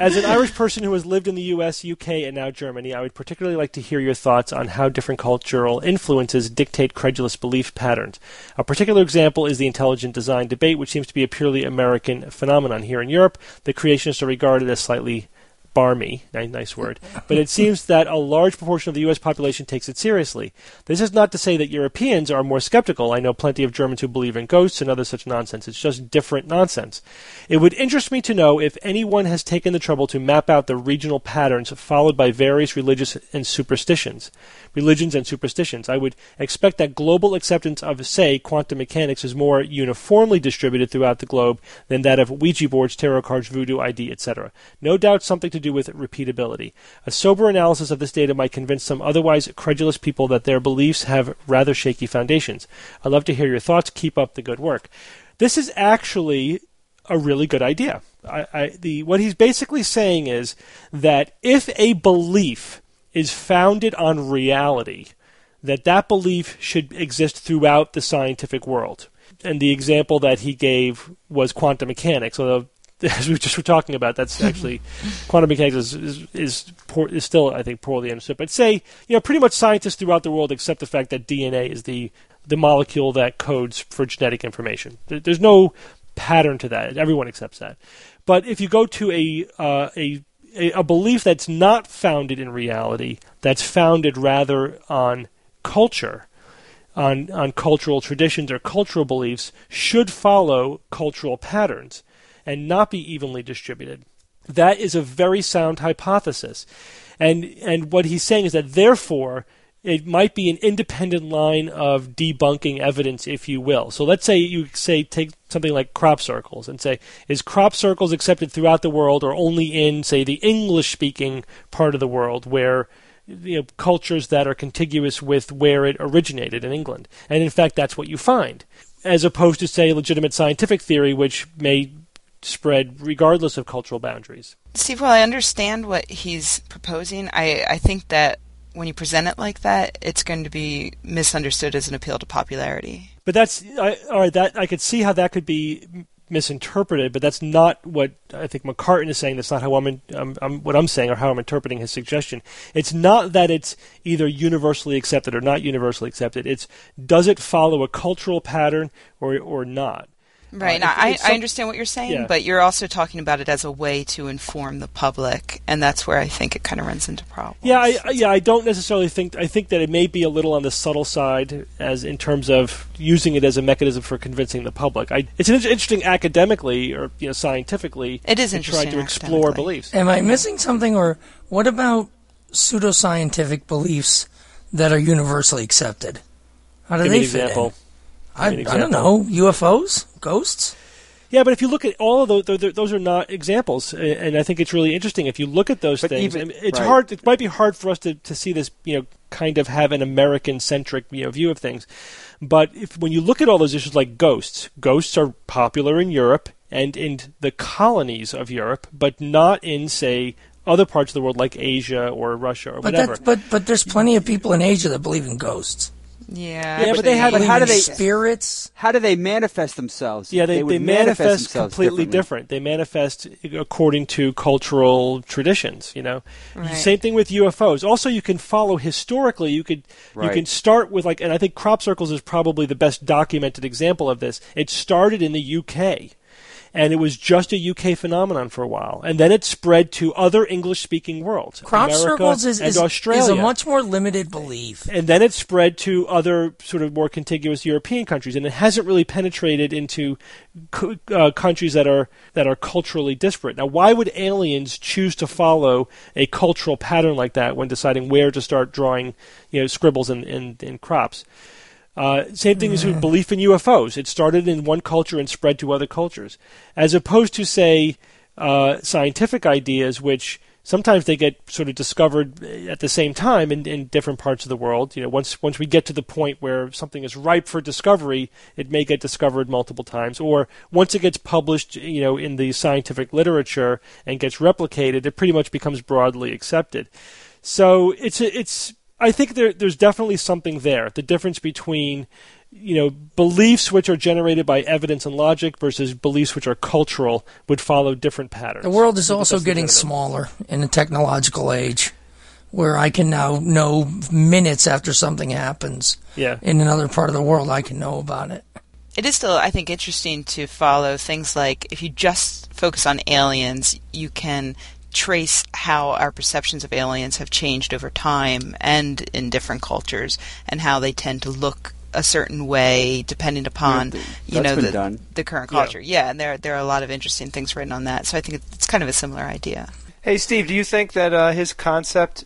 As an Irish person who has lived in the U.S., UK, and now Germany, I would particularly like to hear your thoughts on how different cultural influences dictate credulous belief patterns. A particular example is the intelligent design debate, which seems to be a purely American phenomenon. Here in Europe, the creationists are regarded as slightly barmy, nice word, but it seems that a large proportion of the U.S. population takes it seriously. This is not to say that Europeans are more skeptical. I know plenty of Germans who believe in ghosts and other such nonsense. It's just different nonsense. It would interest me to know if anyone has taken the trouble to map out the regional patterns followed by various religious and superstitions. Religions and superstitions. I would expect that global acceptance of, say, quantum mechanics is more uniformly distributed throughout the globe than that of Ouija boards, tarot cards, voodoo, ID, etc. No doubt something to do with repeatability. A sober analysis of this data might convince some otherwise credulous people that their beliefs have rather shaky foundations. I'd love to hear your thoughts. Keep up the good work. This is actually a really good idea. I, I, the, what he's basically saying is that if a belief is founded on reality, that that belief should exist throughout the scientific world. And the example that he gave was quantum mechanics, although as we just were talking about, that's actually quantum mechanics is is is, poor, is still I think poorly understood. But say you know pretty much scientists throughout the world accept the fact that DNA is the the molecule that codes for genetic information. There's no pattern to that. Everyone accepts that. But if you go to a uh, a a a belief that's not founded in reality, that's founded rather on culture, on on cultural traditions or cultural beliefs, should follow cultural patterns and not be evenly distributed. That is a very sound hypothesis. And and what he's saying is that therefore it might be an independent line of debunking evidence, if you will. So let's say you say take something like crop circles and say, is crop circles accepted throughout the world or only in, say, the English speaking part of the world where you know, cultures that are contiguous with where it originated in England. And in fact that's what you find. As opposed to say legitimate scientific theory which may spread regardless of cultural boundaries. Steve, well, I understand what he's proposing, I, I think that when you present it like that, it's going to be misunderstood as an appeal to popularity. But that's I, all right. That I could see how that could be misinterpreted, but that's not what I think McCartan is saying. That's not how I'm, in, um, I'm what I'm saying or how I'm interpreting his suggestion. It's not that it's either universally accepted or not universally accepted. It's does it follow a cultural pattern or or not. Right. Uh, now, if I, it's I understand what you're saying, Yeah. but you're also talking about it as a way to inform the public, and that's where I think it kind of runs into problems. Yeah, I, I- yeah, I don't necessarily think. I think that it may be a little on the subtle side, as in terms of using it as a mechanism for convincing the public. I, it's an in- interesting academically or you know scientifically. It is to try interesting to explore beliefs. Am I missing something, or what about pseudoscientific beliefs that are universally accepted? How do Give me they an fit example. in? I, Give me an I don't know. UFOs, ghosts. Yeah, but if you look at all of those, those, those are not examples, and I think it's really interesting. If you look at those But things, even- it's right. hard. It might be hard for us to, to see this, you know, kind of have an American-centric you know, view of things. But if when you look at all those issues like ghosts, ghosts are popular in Europe and in the colonies of Europe, but not in, say, other parts of the world like Asia or Russia or But whatever. that, but but there's plenty of people in Asia that believe in ghosts. Yeah, Yeah, but they had- But how do they- spirits? How do they manifest themselves? Yeah, they, would they, manifest, themselves completely different. They manifest according to cultural traditions. You know, Right. same thing with UFOs. Also, you can follow historically. You could you can start with like, and I think crop circles is probably the best documented example of this. It started in the UK. And it was just a UK phenomenon for a while, and then it spread to other English-speaking worlds, Crop America circles is, and is, Australia. is a much more limited belief. and then it spread to other sort of more contiguous European countries, and it hasn't really penetrated into co- uh, countries that are that are culturally disparate. Now, why would aliens choose to follow a cultural pattern like that when deciding where to start drawing, you know, scribbles in in, in crops? Uh, same thing as with belief in UFOs. It started in one culture and spread to other cultures, as opposed to say uh, scientific ideas, which sometimes they get sort of discovered at the same time in, in different parts of the world. You know, once once we get to the point where something is ripe for discovery, it may get discovered multiple times, or once it gets published, you know, in the scientific literature and gets replicated, it pretty much becomes broadly accepted. So it's a, it's I think there there's definitely something there. The difference between you know beliefs which are generated by evidence and logic versus beliefs which are cultural would follow different patterns. The world is I also getting smaller in the technological age, where I can now know minutes after something happens Yeah. in another part of the world. I can know about it. It is still, I think, interesting to follow things like if you just focus on aliens, you can trace how our perceptions of aliens have changed over time and in different cultures, and how they tend to look a certain way depending upon Yeah, you know the, the current culture. Yeah. and there there are a lot of interesting things written on that. So I think it's kind of a similar idea. Hey, Steve, do you think that uh, his concept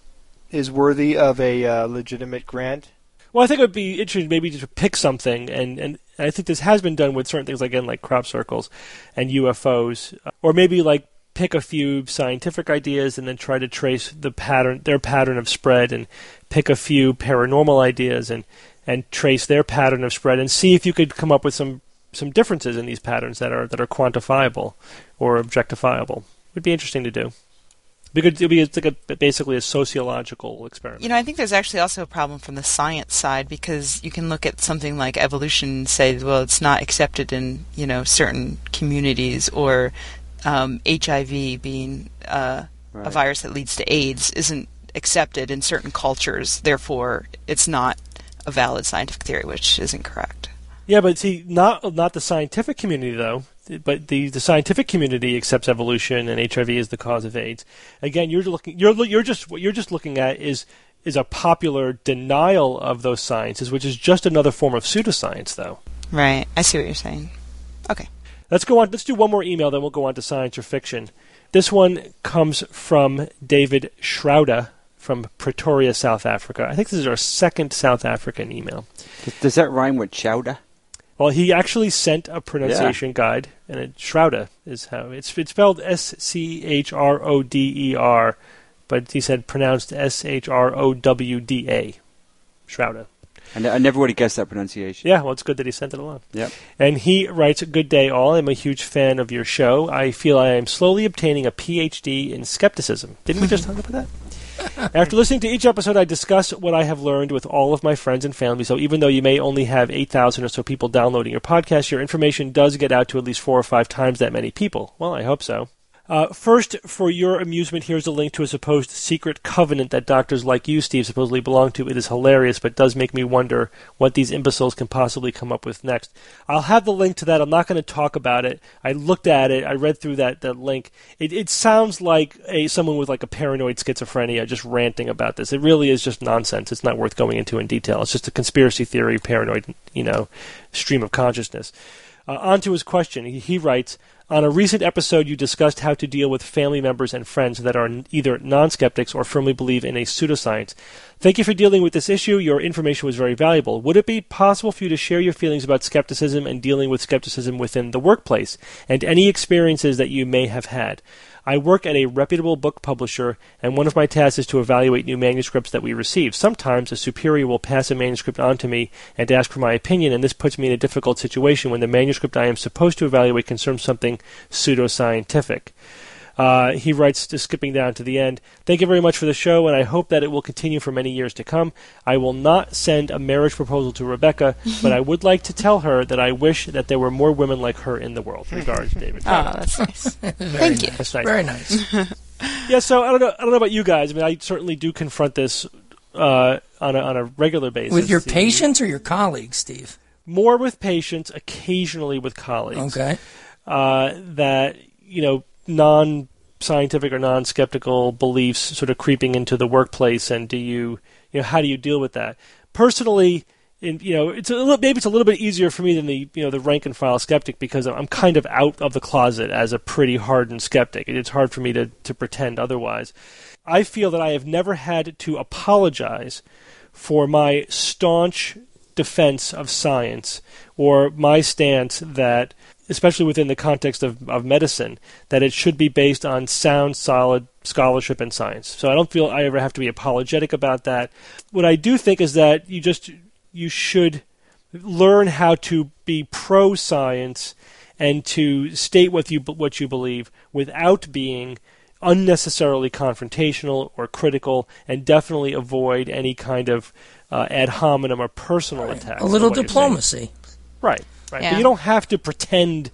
is worthy of a uh, legitimate grant? Well, I think it would be interesting maybe to pick something, and, and I think this has been done with certain things, again, like crop circles and UFOs, or maybe like pick a few scientific ideas and then try to trace the pattern, their pattern of spread, and pick a few paranormal ideas and and trace their pattern of spread, and see if you could come up with some some differences in these patterns that are that are quantifiable or objectifiable. It would be interesting to do. Because it'd be it's like a, basically a sociological experiment. You know, I think there's actually also a problem from the science side because you can look at something like evolution and say, well, it's not accepted in you know certain communities, or um, HIV being uh, a virus that leads to AIDS isn't accepted in certain cultures. Therefore, it's not a valid scientific theory, which isn't correct. Yeah, but see, not not the scientific community though. But the, the scientific community accepts evolution and HIV is the cause of AIDS. Again, you're looking you're you're just what you're just looking at is is a popular denial of those sciences, which is just another form of pseudoscience, though. Right. I see what you're saying. Okay. Let's go on. Let's do one more email, then we'll go on to science or fiction. This one comes from David Schrouda from Pretoria, South Africa. I think this is our second South African email. Does, that rhyme with chowder? Well, he actually sent a pronunciation guide, and it, Schrouda is how it's it's spelled S C H R O D E R, but he said pronounced S H R O W D A. Schrouda. I, ne- I never would have guessed that pronunciation. Yeah, well, it's good that he sent it along. Yep. And he writes, Good day, all. I'm a huge fan of your show. I feel I am slowly obtaining a PhD in skepticism. Didn't we just talk about that? After listening to each episode, I discuss what I have learned with all of my friends and family. So even though you may only have 8,000 or so people downloading your podcast, your information does get out to at least four or five times that many people. Well, I hope so. Uh, first, for your amusement, here's a link to a supposed secret covenant that doctors like you, Steve, supposedly belong to. It is hilarious, but does make me wonder what these imbeciles can possibly come up with next. I'll have the link to that. I'm not going to talk about it. I looked at it. I read through that, that link. It, it sounds like a someone with like a paranoid schizophrenia just ranting about this. It really is just nonsense. It's not worth going into in detail. It's just a conspiracy theory, paranoid, you know, stream of consciousness. Uh, on to his question. He, he writes On a recent episode, you discussed how to deal with family members and friends that are either non skeptics or firmly believe in a pseudoscience. Thank you for dealing with this issue. Your information was very valuable. Would it be possible for you to share your feelings about skepticism and dealing with skepticism within the workplace and any experiences that you may have had? I work at a reputable book publisher, and one of my tasks is to evaluate new manuscripts that we receive. Sometimes a superior will pass a manuscript on to me and ask for my opinion, and this puts me in a difficult situation when the manuscript I am supposed to evaluate concerns something pseudoscientific. Uh, he writes, just skipping down to the end. Thank you very much for the show, and I hope that it will continue for many years to come. I will not send a marriage proposal to Rebecca, but I would like to tell her that I wish that there were more women like her in the world. Regards, David. Oh, that's nice. Thank you. That's nice. Very nice. Yeah, so I don't know. I don't know about you guys. I mean, I certainly do confront this uh, on a on a regular basis. With your The- patients or your colleagues, Steve? more with patients, occasionally with colleagues. Okay. uh, that you know non scientific or non skeptical beliefs sort of creeping into the workplace and do you you know how do you deal with that? Personally in, you know it's a little, maybe it's a little bit easier for me than the you know the rank and file skeptic because I'm kind of out of the closet as a pretty hardened skeptic. It's hard for me to to pretend otherwise. I feel that I have never had to apologize for my staunch defense of science or my stance that especially within the context of, of medicine, that it should be based on sound, solid scholarship and science. So I don't feel I ever have to be apologetic about that. What I do think is that you just you should learn how to be pro science and to state what you what you believe without being unnecessarily confrontational or critical, and definitely avoid any kind of uh, ad hominem or personal attacks. A little what you're saying. diplomacy. Right, right. Yeah. But you don't have to pretend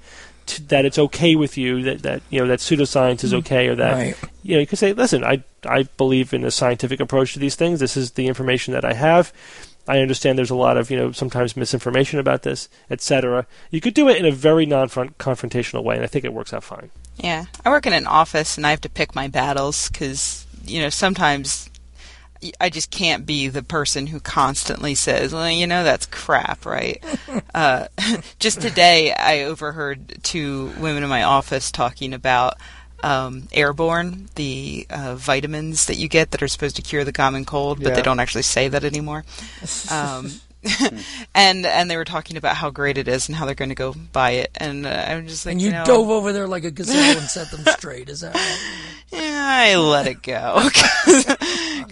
to, that it's okay with you that, that you know that pseudoscience is mm-hmm. okay or that Right. you know you can say, listen, I I believe in a scientific approach to these things. This is the information that I have. I understand there's a lot of you know sometimes misinformation about this, etc. You could do it in a very non-confrontational way, and I think it works out fine. Yeah, I work in an office and I have to pick my battles because you know sometimes I just can't be the person who constantly says, "Well, you know that's crap," right? uh, just today, I overheard two women in my office talking about um, airborne, the uh, vitamins that you get that are supposed to cure the common cold, but Yeah. they don't actually say that anymore. Um, and and they were talking about how great it is and how they're going to go buy it, and uh, I'm just like, And you know, dove over there like a gazelle and set them straight. Is that right? Yeah, I let it go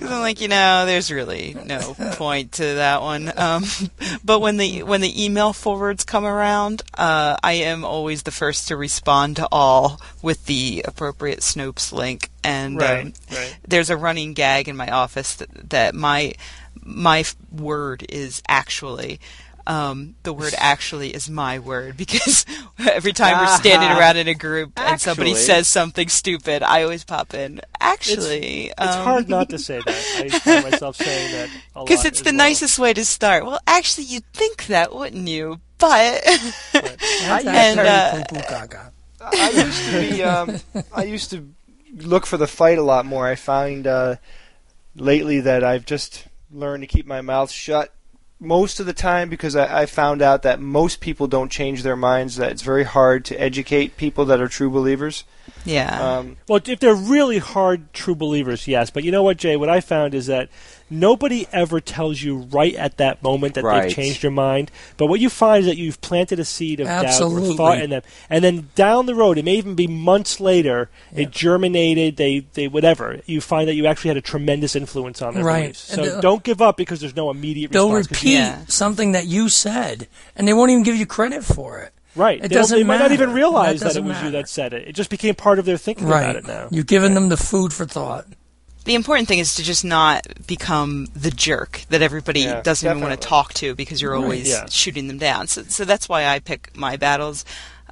because I'm like, you know, there's really no point to that one. Um, but when the when the email forwards come around, uh, I am always the first to respond to all with the appropriate Snopes link. And um, right. there's a running gag in my office that, that my my word is actually. Um, the word actually is my word because every time we're standing around in a group and somebody says something stupid, I always pop in. Actually, It's hard not to say that. I find myself saying that because it's as the well. nicest way to start. Well, actually, you'd think that, wouldn't you? But That's And, uh. I used to be. Um, I used to look for the fight a lot more. I find uh, lately that I've just learned to keep my mouth shut most of the time because I, I found out that most people don't change their minds. That it's very hard to educate people that are true believers. yeah, Um, Well, if they're really hard true believers, yes. But you know what, Jay? What I found is that nobody ever tells you right at that moment that Right. they've changed their mind. But what you find is that you've planted a seed of doubt or thought in them, and then down the road, it may even be months later, it germinated. They, they, whatever. You find that you actually had a tremendous influence on their Right. beliefs. So And, uh, don't give up because there's no immediate They'll response. 'cause repeat you- Yeah. something that you said, and they won't even give you credit for it. Right. It They don't- doesn't They might not even realize That that, it doesn't was you that said it. It just became part of their thinking about Right. it now. You've given them the food for thought. The important thing is to just not become the jerk that everybody Yeah, doesn't even want to talk to because you're Right, always yeah. shooting them down. So, so that's why I pick my battles.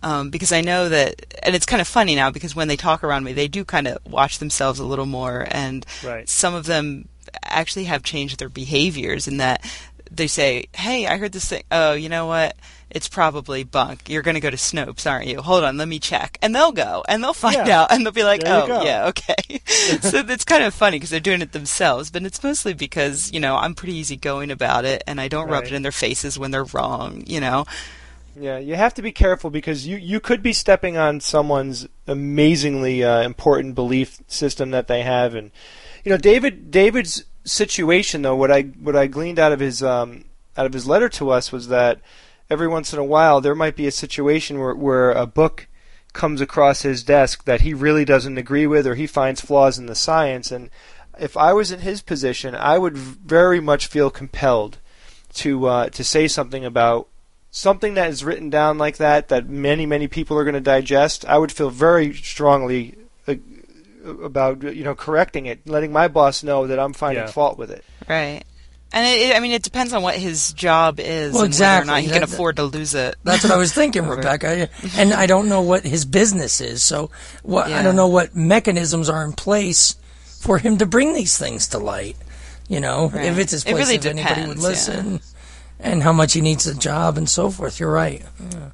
Um, because I know that, and it's kind of funny now because when they talk around me, they do kind of watch themselves a little more, and Right. some of them actually have changed their behaviors in that they say, "Hey, I heard this thing. Oh, you know what? It's probably bunk. You're going to go to Snopes, aren't you? Hold on, let me check." And they'll go, and they'll find Yeah. out, and they'll be like, There "Oh, yeah, okay." so it's kind of funny because they're doing it themselves, but it's mostly because you know I'm pretty easygoing about it, and I don't rub it in their faces when they're wrong. You know, Yeah, you have to be careful because you, you could be stepping on someone's amazingly uh, important belief system that they have, and you know David David's situation though what I what I gleaned out of his um, out of his letter to us was that every once in a while there might be a situation where where a book comes across his desk that he really doesn't agree with or he finds flaws in the science and if I was in his position I would very much feel compelled to uh, to say something about something that is written down like that that many many people are going to digest i would feel very strongly uh, about you know correcting it, letting my boss know that I'm finding Yeah. fault with it. Right. And it, it, I mean, it depends on what his job is Well, and exactly. whether or not he can That- afford to lose it. That's what I was thinking, Rebecca. And I don't know what his business is, so what I don't know what mechanisms are in place for him to bring these things to light. You know, Right. if it's his It place, really if anybody would depends, yeah. listen, and how much he needs the job and so forth. You're right.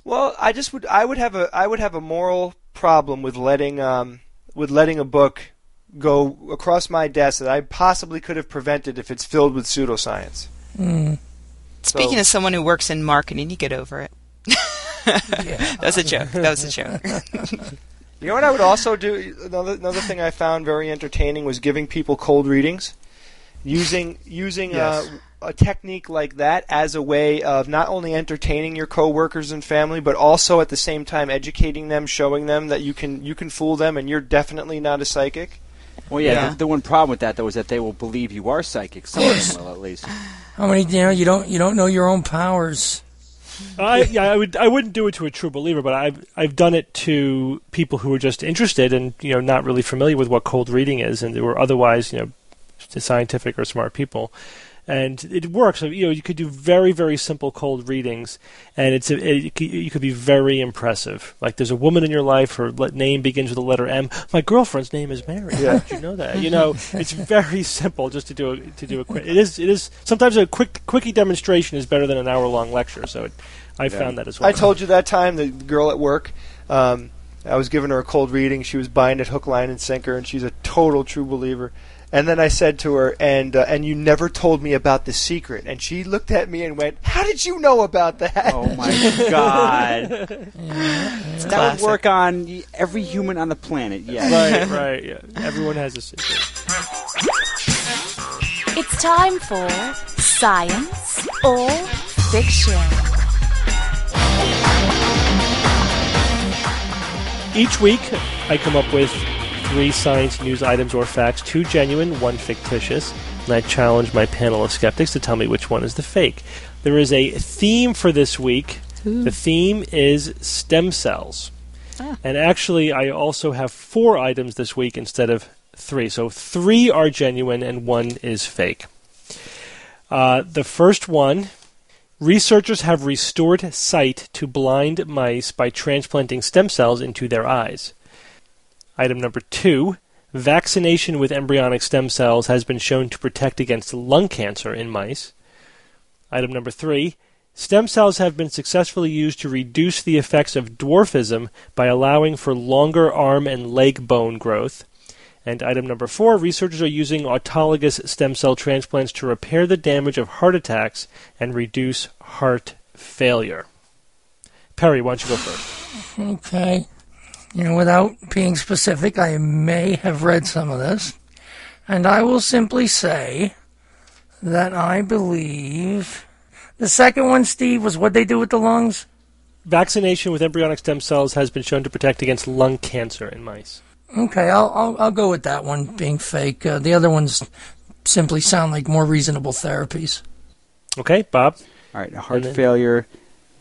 Well, I just would I would have a I would have a moral problem with letting um with letting a book go across my desk that I possibly could have prevented if it's filled with pseudoscience. Speaking So- as someone who works in marketing, you get over it. Yeah. That was a joke. That was a joke. You know what I would also do? Another another thing I found very entertaining was giving people cold readings, using using Yes. uh, a technique like that as a way of not only entertaining your coworkers and family, but also at the same time educating them, showing them that you can you can fool them, and you're definitely not a psychic. Well, yeah. Yeah. The, the one problem with that though is that they will believe you are psychic. Some of them will, at least. How many? You know, you don't you don't know your own powers. I yeah, I would I wouldn't do it to a true believer, but I've I've done it to people who were just interested and you know not really familiar with what cold reading is, and they were otherwise you know scientific or smart people, and it works. You know, you could do very very simple cold readings, and it's a, it, you could be very impressive. Like there's a woman in your life, her name begins with the letter M. My girlfriend's name is Mary. How did you know that? You know, it's very simple just to do a, to do a quick. It is it is sometimes a quick quickie demonstration is better than an hour long lecture. So it, I found that as well. I told you that time the girl at work. Um, I was giving her a cold reading. She was buying it hook, line, and sinker, and she's a total true believer. And then I said to her, "And uh, and you never told me about the secret." And she looked at me and went, "How did you know about that?" Oh my god! that would work on every human on the planet. Yeah. right, right. Yeah. Everyone has a secret. It's time for Science or Fiction. Each week, I come up with three science news items or facts, two genuine, one fictitious, and I challenge my panel of skeptics to tell me which one is the fake. There is a theme for this week. The theme is stem cells. And actually, I also have four items this week instead of three. So three are genuine and one is fake. Uh, the first one Researchers have restored sight to blind mice by transplanting stem cells into their eyes. Item number two vaccination with embryonic stem cells has been shown to protect against lung cancer in mice. Item number three stem cells have been successfully used to reduce the effects of dwarfism by allowing for longer arm and leg bone growth. And item number four researchers are using autologous stem cell transplants to repair the damage of heart attacks and reduce heart failure. Perry, why don't you go first? Okay. You know, without being specific, I may have read some of this. And I will simply say that I believe the second one, Steve, was what they do with the lungs. Vaccination with embryonic stem cells has been shown to protect against lung cancer in mice. Okay, I'll I'll, I'll go with that one being fake. Uh, the other ones simply sound like more reasonable therapies. Okay, Bob? All right. Heart then- failure.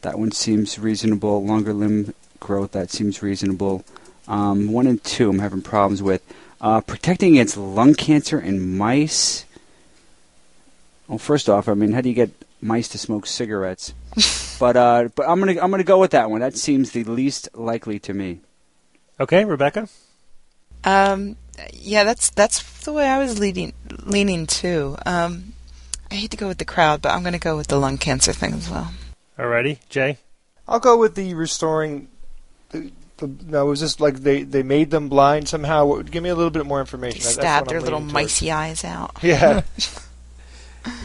That one seems reasonable. Longer limb growth. That seems reasonable. Um, one and two, I'm having problems with. Uh, protecting against lung cancer in mice. Well, first off, I mean, how do you get mice to smoke cigarettes? but uh, but I'm gonna I'm gonna go with that one. That seems the least likely to me. Okay, Rebecca? Um, yeah, that's that's the way I was leading, leaning too. Um, I hate to go with the crowd, but I'm going to go with the lung cancer thing as well. Alrighty, Jay? I'll go with the restoring. The, the, no, it was just like they, they made them blind somehow. What- Give me a little bit more information. They stabbed their little leaning towards. micey eyes out. Yeah.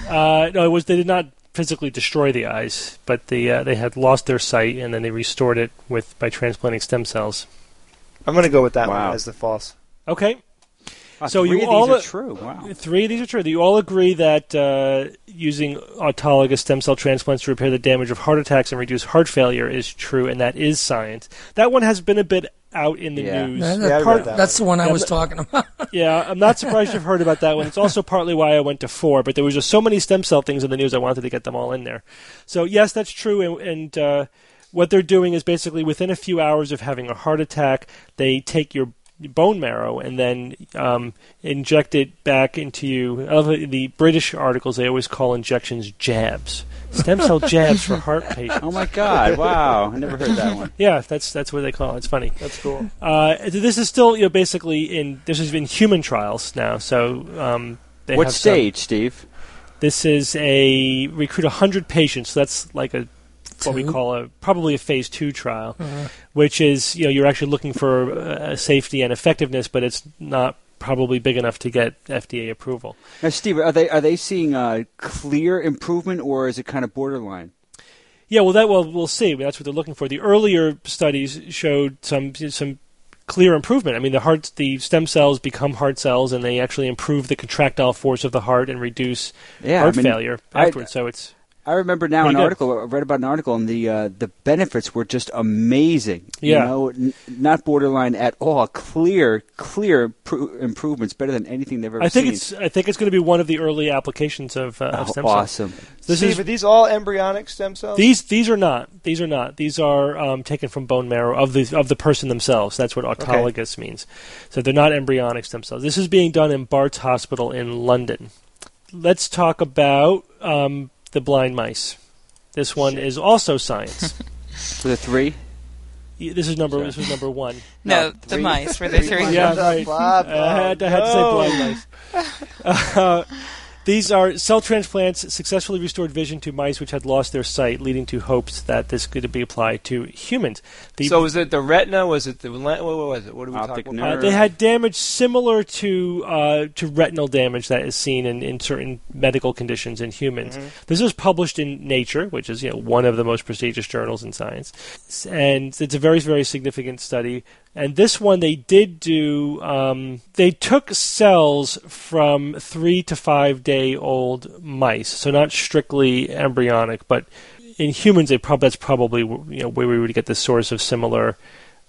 Uh, no, it was they did not physically destroy the eyes, but the uh, they had lost their sight and then they restored it with by transplanting stem cells. I'm going to go with that Wow. one as the false. Okay, Ah, So three you of all are a- true. Wow. Three of these are true. You all agree that uh, using autologous stem cell transplants to repair the damage of heart attacks and reduce heart failure is true, and that is science. That one has been a bit out in the Yeah. news. Yeah, I read part- that that's the one I Yeah, was but- talking about. Yeah, I'm not surprised you've heard about that one. It's also partly why I went to four, but there was just so many stem cell things in the news, I wanted to get them all in there. So yes, that's true, and, and uh, what they're doing is basically within a few hours of having a heart attack, they take your bone marrow and then um, inject it back into you. I the British articles, they always call injections jabs. Stem cell jabs for heart patients. Oh my God! Wow, I never heard that one. Yeah, that's that's what they call it. It's funny. That's cool. Uh, this is still, you know, basically in this has been human trials now. So um, they What have some- stage, Steve? this is a recruit 100 patients. So that's like a what we call a probably a phase two trial, which is you know you're actually looking for uh, safety and effectiveness, but it's not probably big enough to get FDA approval. Now, Steve, are they are they seeing a clear improvement, or is it kind of borderline? Yeah, well, that well we'll see. That's what they're looking for. The earlier studies showed some some clear improvement. I mean, the heart, the stem cells become heart cells, and they actually improve the contractile force of the heart and reduce Yeah, heart I mean, failure I- afterwards. so it's I remember now Pretty an good. article. I read about an article, and the uh, the benefits were just amazing. Yeah. you know, n- not borderline at all. Clear, clear pro- improvements, better than anything they've ever I think seen. it's I think it's going to be one of the early applications of, uh, of Oh, stem cells. awesome. This Steve, is are these all embryonic stem cells? These these are not. These are not. These are um, taken from bone marrow of the of the person themselves. That's what autologous means. So they're not embryonic stem cells. This is being done in Bart's Hospital in London. Let's talk about um, the blind mice. This one is also science. For the three, Y- this is number. This was number one. No, No, the mice. Were there three? Yeah, right. blah, I had, I had to say blind mice. Uh, these are cell transplants successfully restored vision to mice which had lost their sight, leading to hopes that this could be applied to humans. The, So was it the retina? Was it the what was it? What are we Optic talking uh, they had damage similar to uh, to retinal damage that is seen in, in certain medical conditions in humans. This was published in Nature, which is you know one of the most prestigious journals in science, and it's a very very significant study. And this one they did do. Um, they took cells from three to five day old mice, so not strictly embryonic, but in humans, they prob- that's probably you know where we would get the source of similar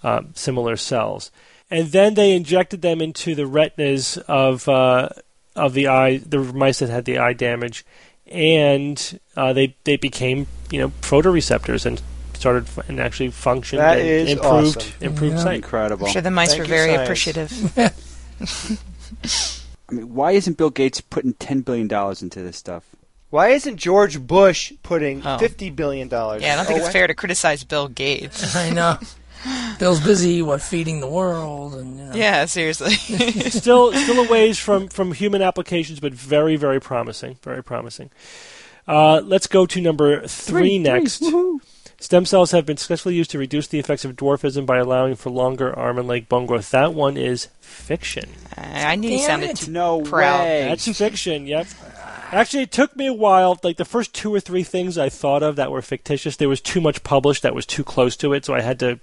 uh, similar cells. And then they injected them into the retinas of uh, of the eye, the mice that had the eye damage, and uh, they they became you know photoreceptors and started f- and actually functioned That and is improved awesome. improved Yeah. sight. incredible. I'm sure the mice Thank were very science. appreciative. I mean, why isn't Bill Gates putting ten billion dollars into this stuff? Why isn't George Bush putting Oh. fifty billion dollars? Yeah, I don't think oh, it's fair to criticize Bill Gates. I know. Bill's busy, what, feeding the world, and you know. Yeah, seriously. still still a ways from from human applications, but very very promising, very promising. Uh, let's go to number three, next. Woohoo. Stem cells have been successfully used to reduce the effects of dwarfism by allowing for longer arm and leg bone growth. That one is fiction. I knew he Damn sounded it. too No proud. way. That's fiction. Yep. Actually, it took me a while. Like the first two or three things I thought of that were fictitious, there was too much published that was too close to it, so I had to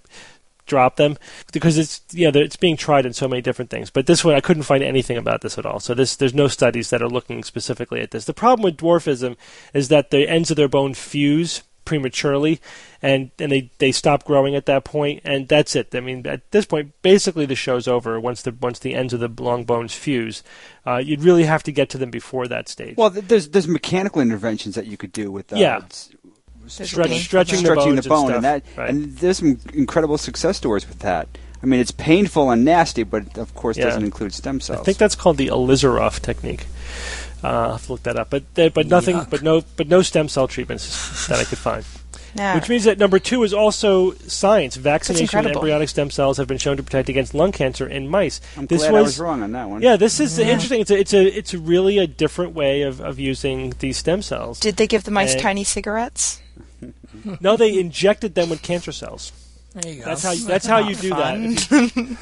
drop them because it's you they're- it's being tried in so many different things. But this one I couldn't find anything about this at all. So this there's no studies that are looking specifically at this. The problem with dwarfism is that the ends of their bone fuse prematurely and and they they stop growing at that point and that's it i mean at this point basically the show's over once the once the ends of the long bones fuse uh, you'd really have to get to them before that stage Well, there's there's mechanical interventions that you could do with uh, Yeah. s- Stretch, painful stretching, the, stretching bones the bone, and, and, that right. and there's some incredible success stories with that. I mean, it's painful and nasty, but of course Yeah. doesn't include stem cells. I think that's called the Ilizarov technique. Uh, I'll have to look that up, but uh, but nothing, Yuck. but no, but no stem cell treatments that I could find. Yeah. Which means that number two is also science. Vaccination with incredible. embryonic stem cells have been shown to protect against lung cancer in mice. I'm this glad was, I was wrong on that one. Yeah, this is Yeah. interesting. It's a, it's a it's really a different way of, of using these stem cells. Did they give the mice Eh. tiny cigarettes? no, they injected them with cancer cells. There you go. That's how you, that's how you do that.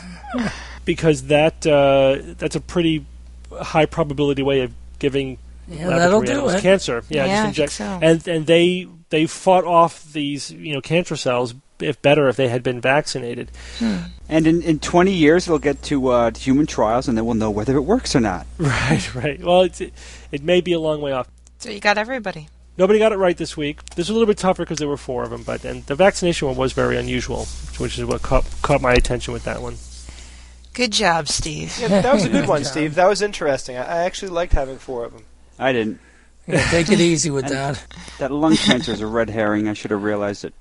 because that uh, that's a pretty high probability way of giving yeah, that'll laboratory do animals it. cancer. Yeah, Yeah, I just think inject so. and and they they fought off these you know cancer cells if better if they had been vaccinated. And in, in 20 years, it'll get to uh, human trials, and then we'll know whether it works or not. Right, right. Well, it's, it, it may be a long way off. So you got everybody. Nobody got it right this week. This was a little bit tougher because there were four of them, but and the vaccination one was very unusual, which is what caught, caught my attention with that one. Good job, Steve. Yeah, that was a good one, job. Steve. That was interesting. I, I actually liked having four of them. I didn't. Yeah, take it easy with that. That lung cancer is a red herring. I should have realized it.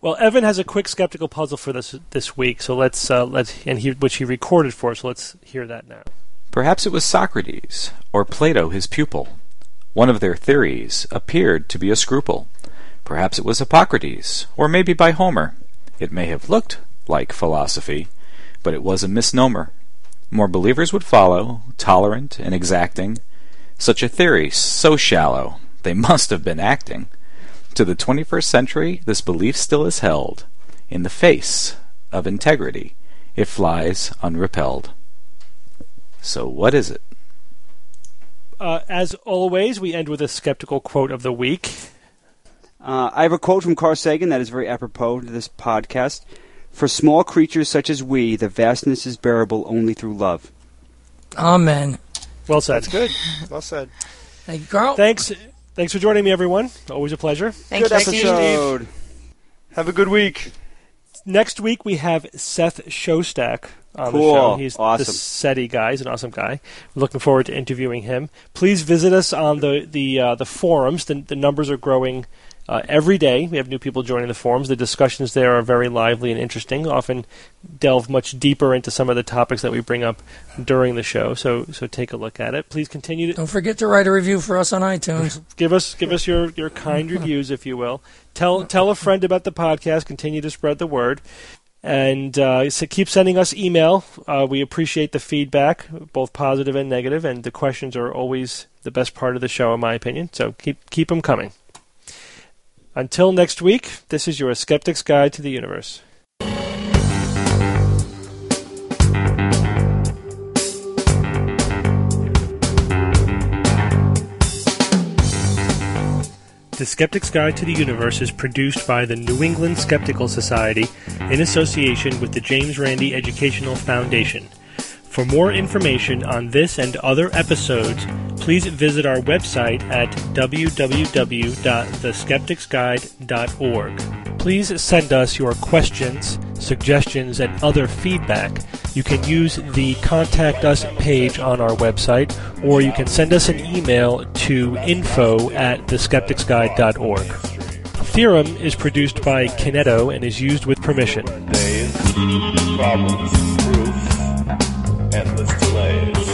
Well, Evan has a quick skeptical puzzle for this this week, so let's uh, let's and he which he recorded for us. So let's hear that now. Perhaps it was Socrates, or Plato his pupil. One of their theories appeared to be a scruple. Perhaps it was Hippocrates, or maybe by Homer. It may have looked like philosophy, but it was a misnomer. More believers would follow, tolerant and exacting. Such a theory, so shallow, they must have been acting. To the 21st century, this belief still is held. In the face of integrity, it flies unrepelled. So, what is it? Uh, as always, we end with a skeptical quote of the week. Uh, I have a quote from Carl Sagan that is very apropos to this podcast. For small creatures such as we, the vastness is bearable only through love. Amen. Well said. That's good. Well said. Thank you, Carl. Thanks. Thanks for joining me, everyone. Always a pleasure. Thank Good you, Steve. episode. Have a good week. Next week we have Seth Shostak on Cool. the show. He's Awesome. the SETI guy. He's an awesome guy. I'm looking forward to interviewing him. Please visit us on the the uh, the forums. The, the numbers are growing uh, every day. We have new people joining the forums. The discussions there are very lively and interesting. Often delve much deeper into some of the topics that we bring up during the show. So so take a look at it. Please continue to Don't forget to write a review for us on iTunes. give us give us your, your kind reviews if you will. Tell tell a friend about the podcast. Continue to spread the word, and uh, so keep sending us email. Uh, we appreciate the feedback, both positive and negative, and the questions are always the best part of the show, in my opinion. So keep keep them coming. Until next week, this is your Skeptic's Guide to the Universe. The Skeptic's Guide to the Universe is produced by the New England Skeptical Society in association with the James Randi Educational Foundation. For more information on this and other episodes, please visit our website at www.theskepticsguide.org. Please send us your questions, suggestions, and other feedback. You can use the Contact Us page on our website, or you can send us an email to info at theskepticsguide.org. Theorem is produced by Kineto and is used with permission endless delays.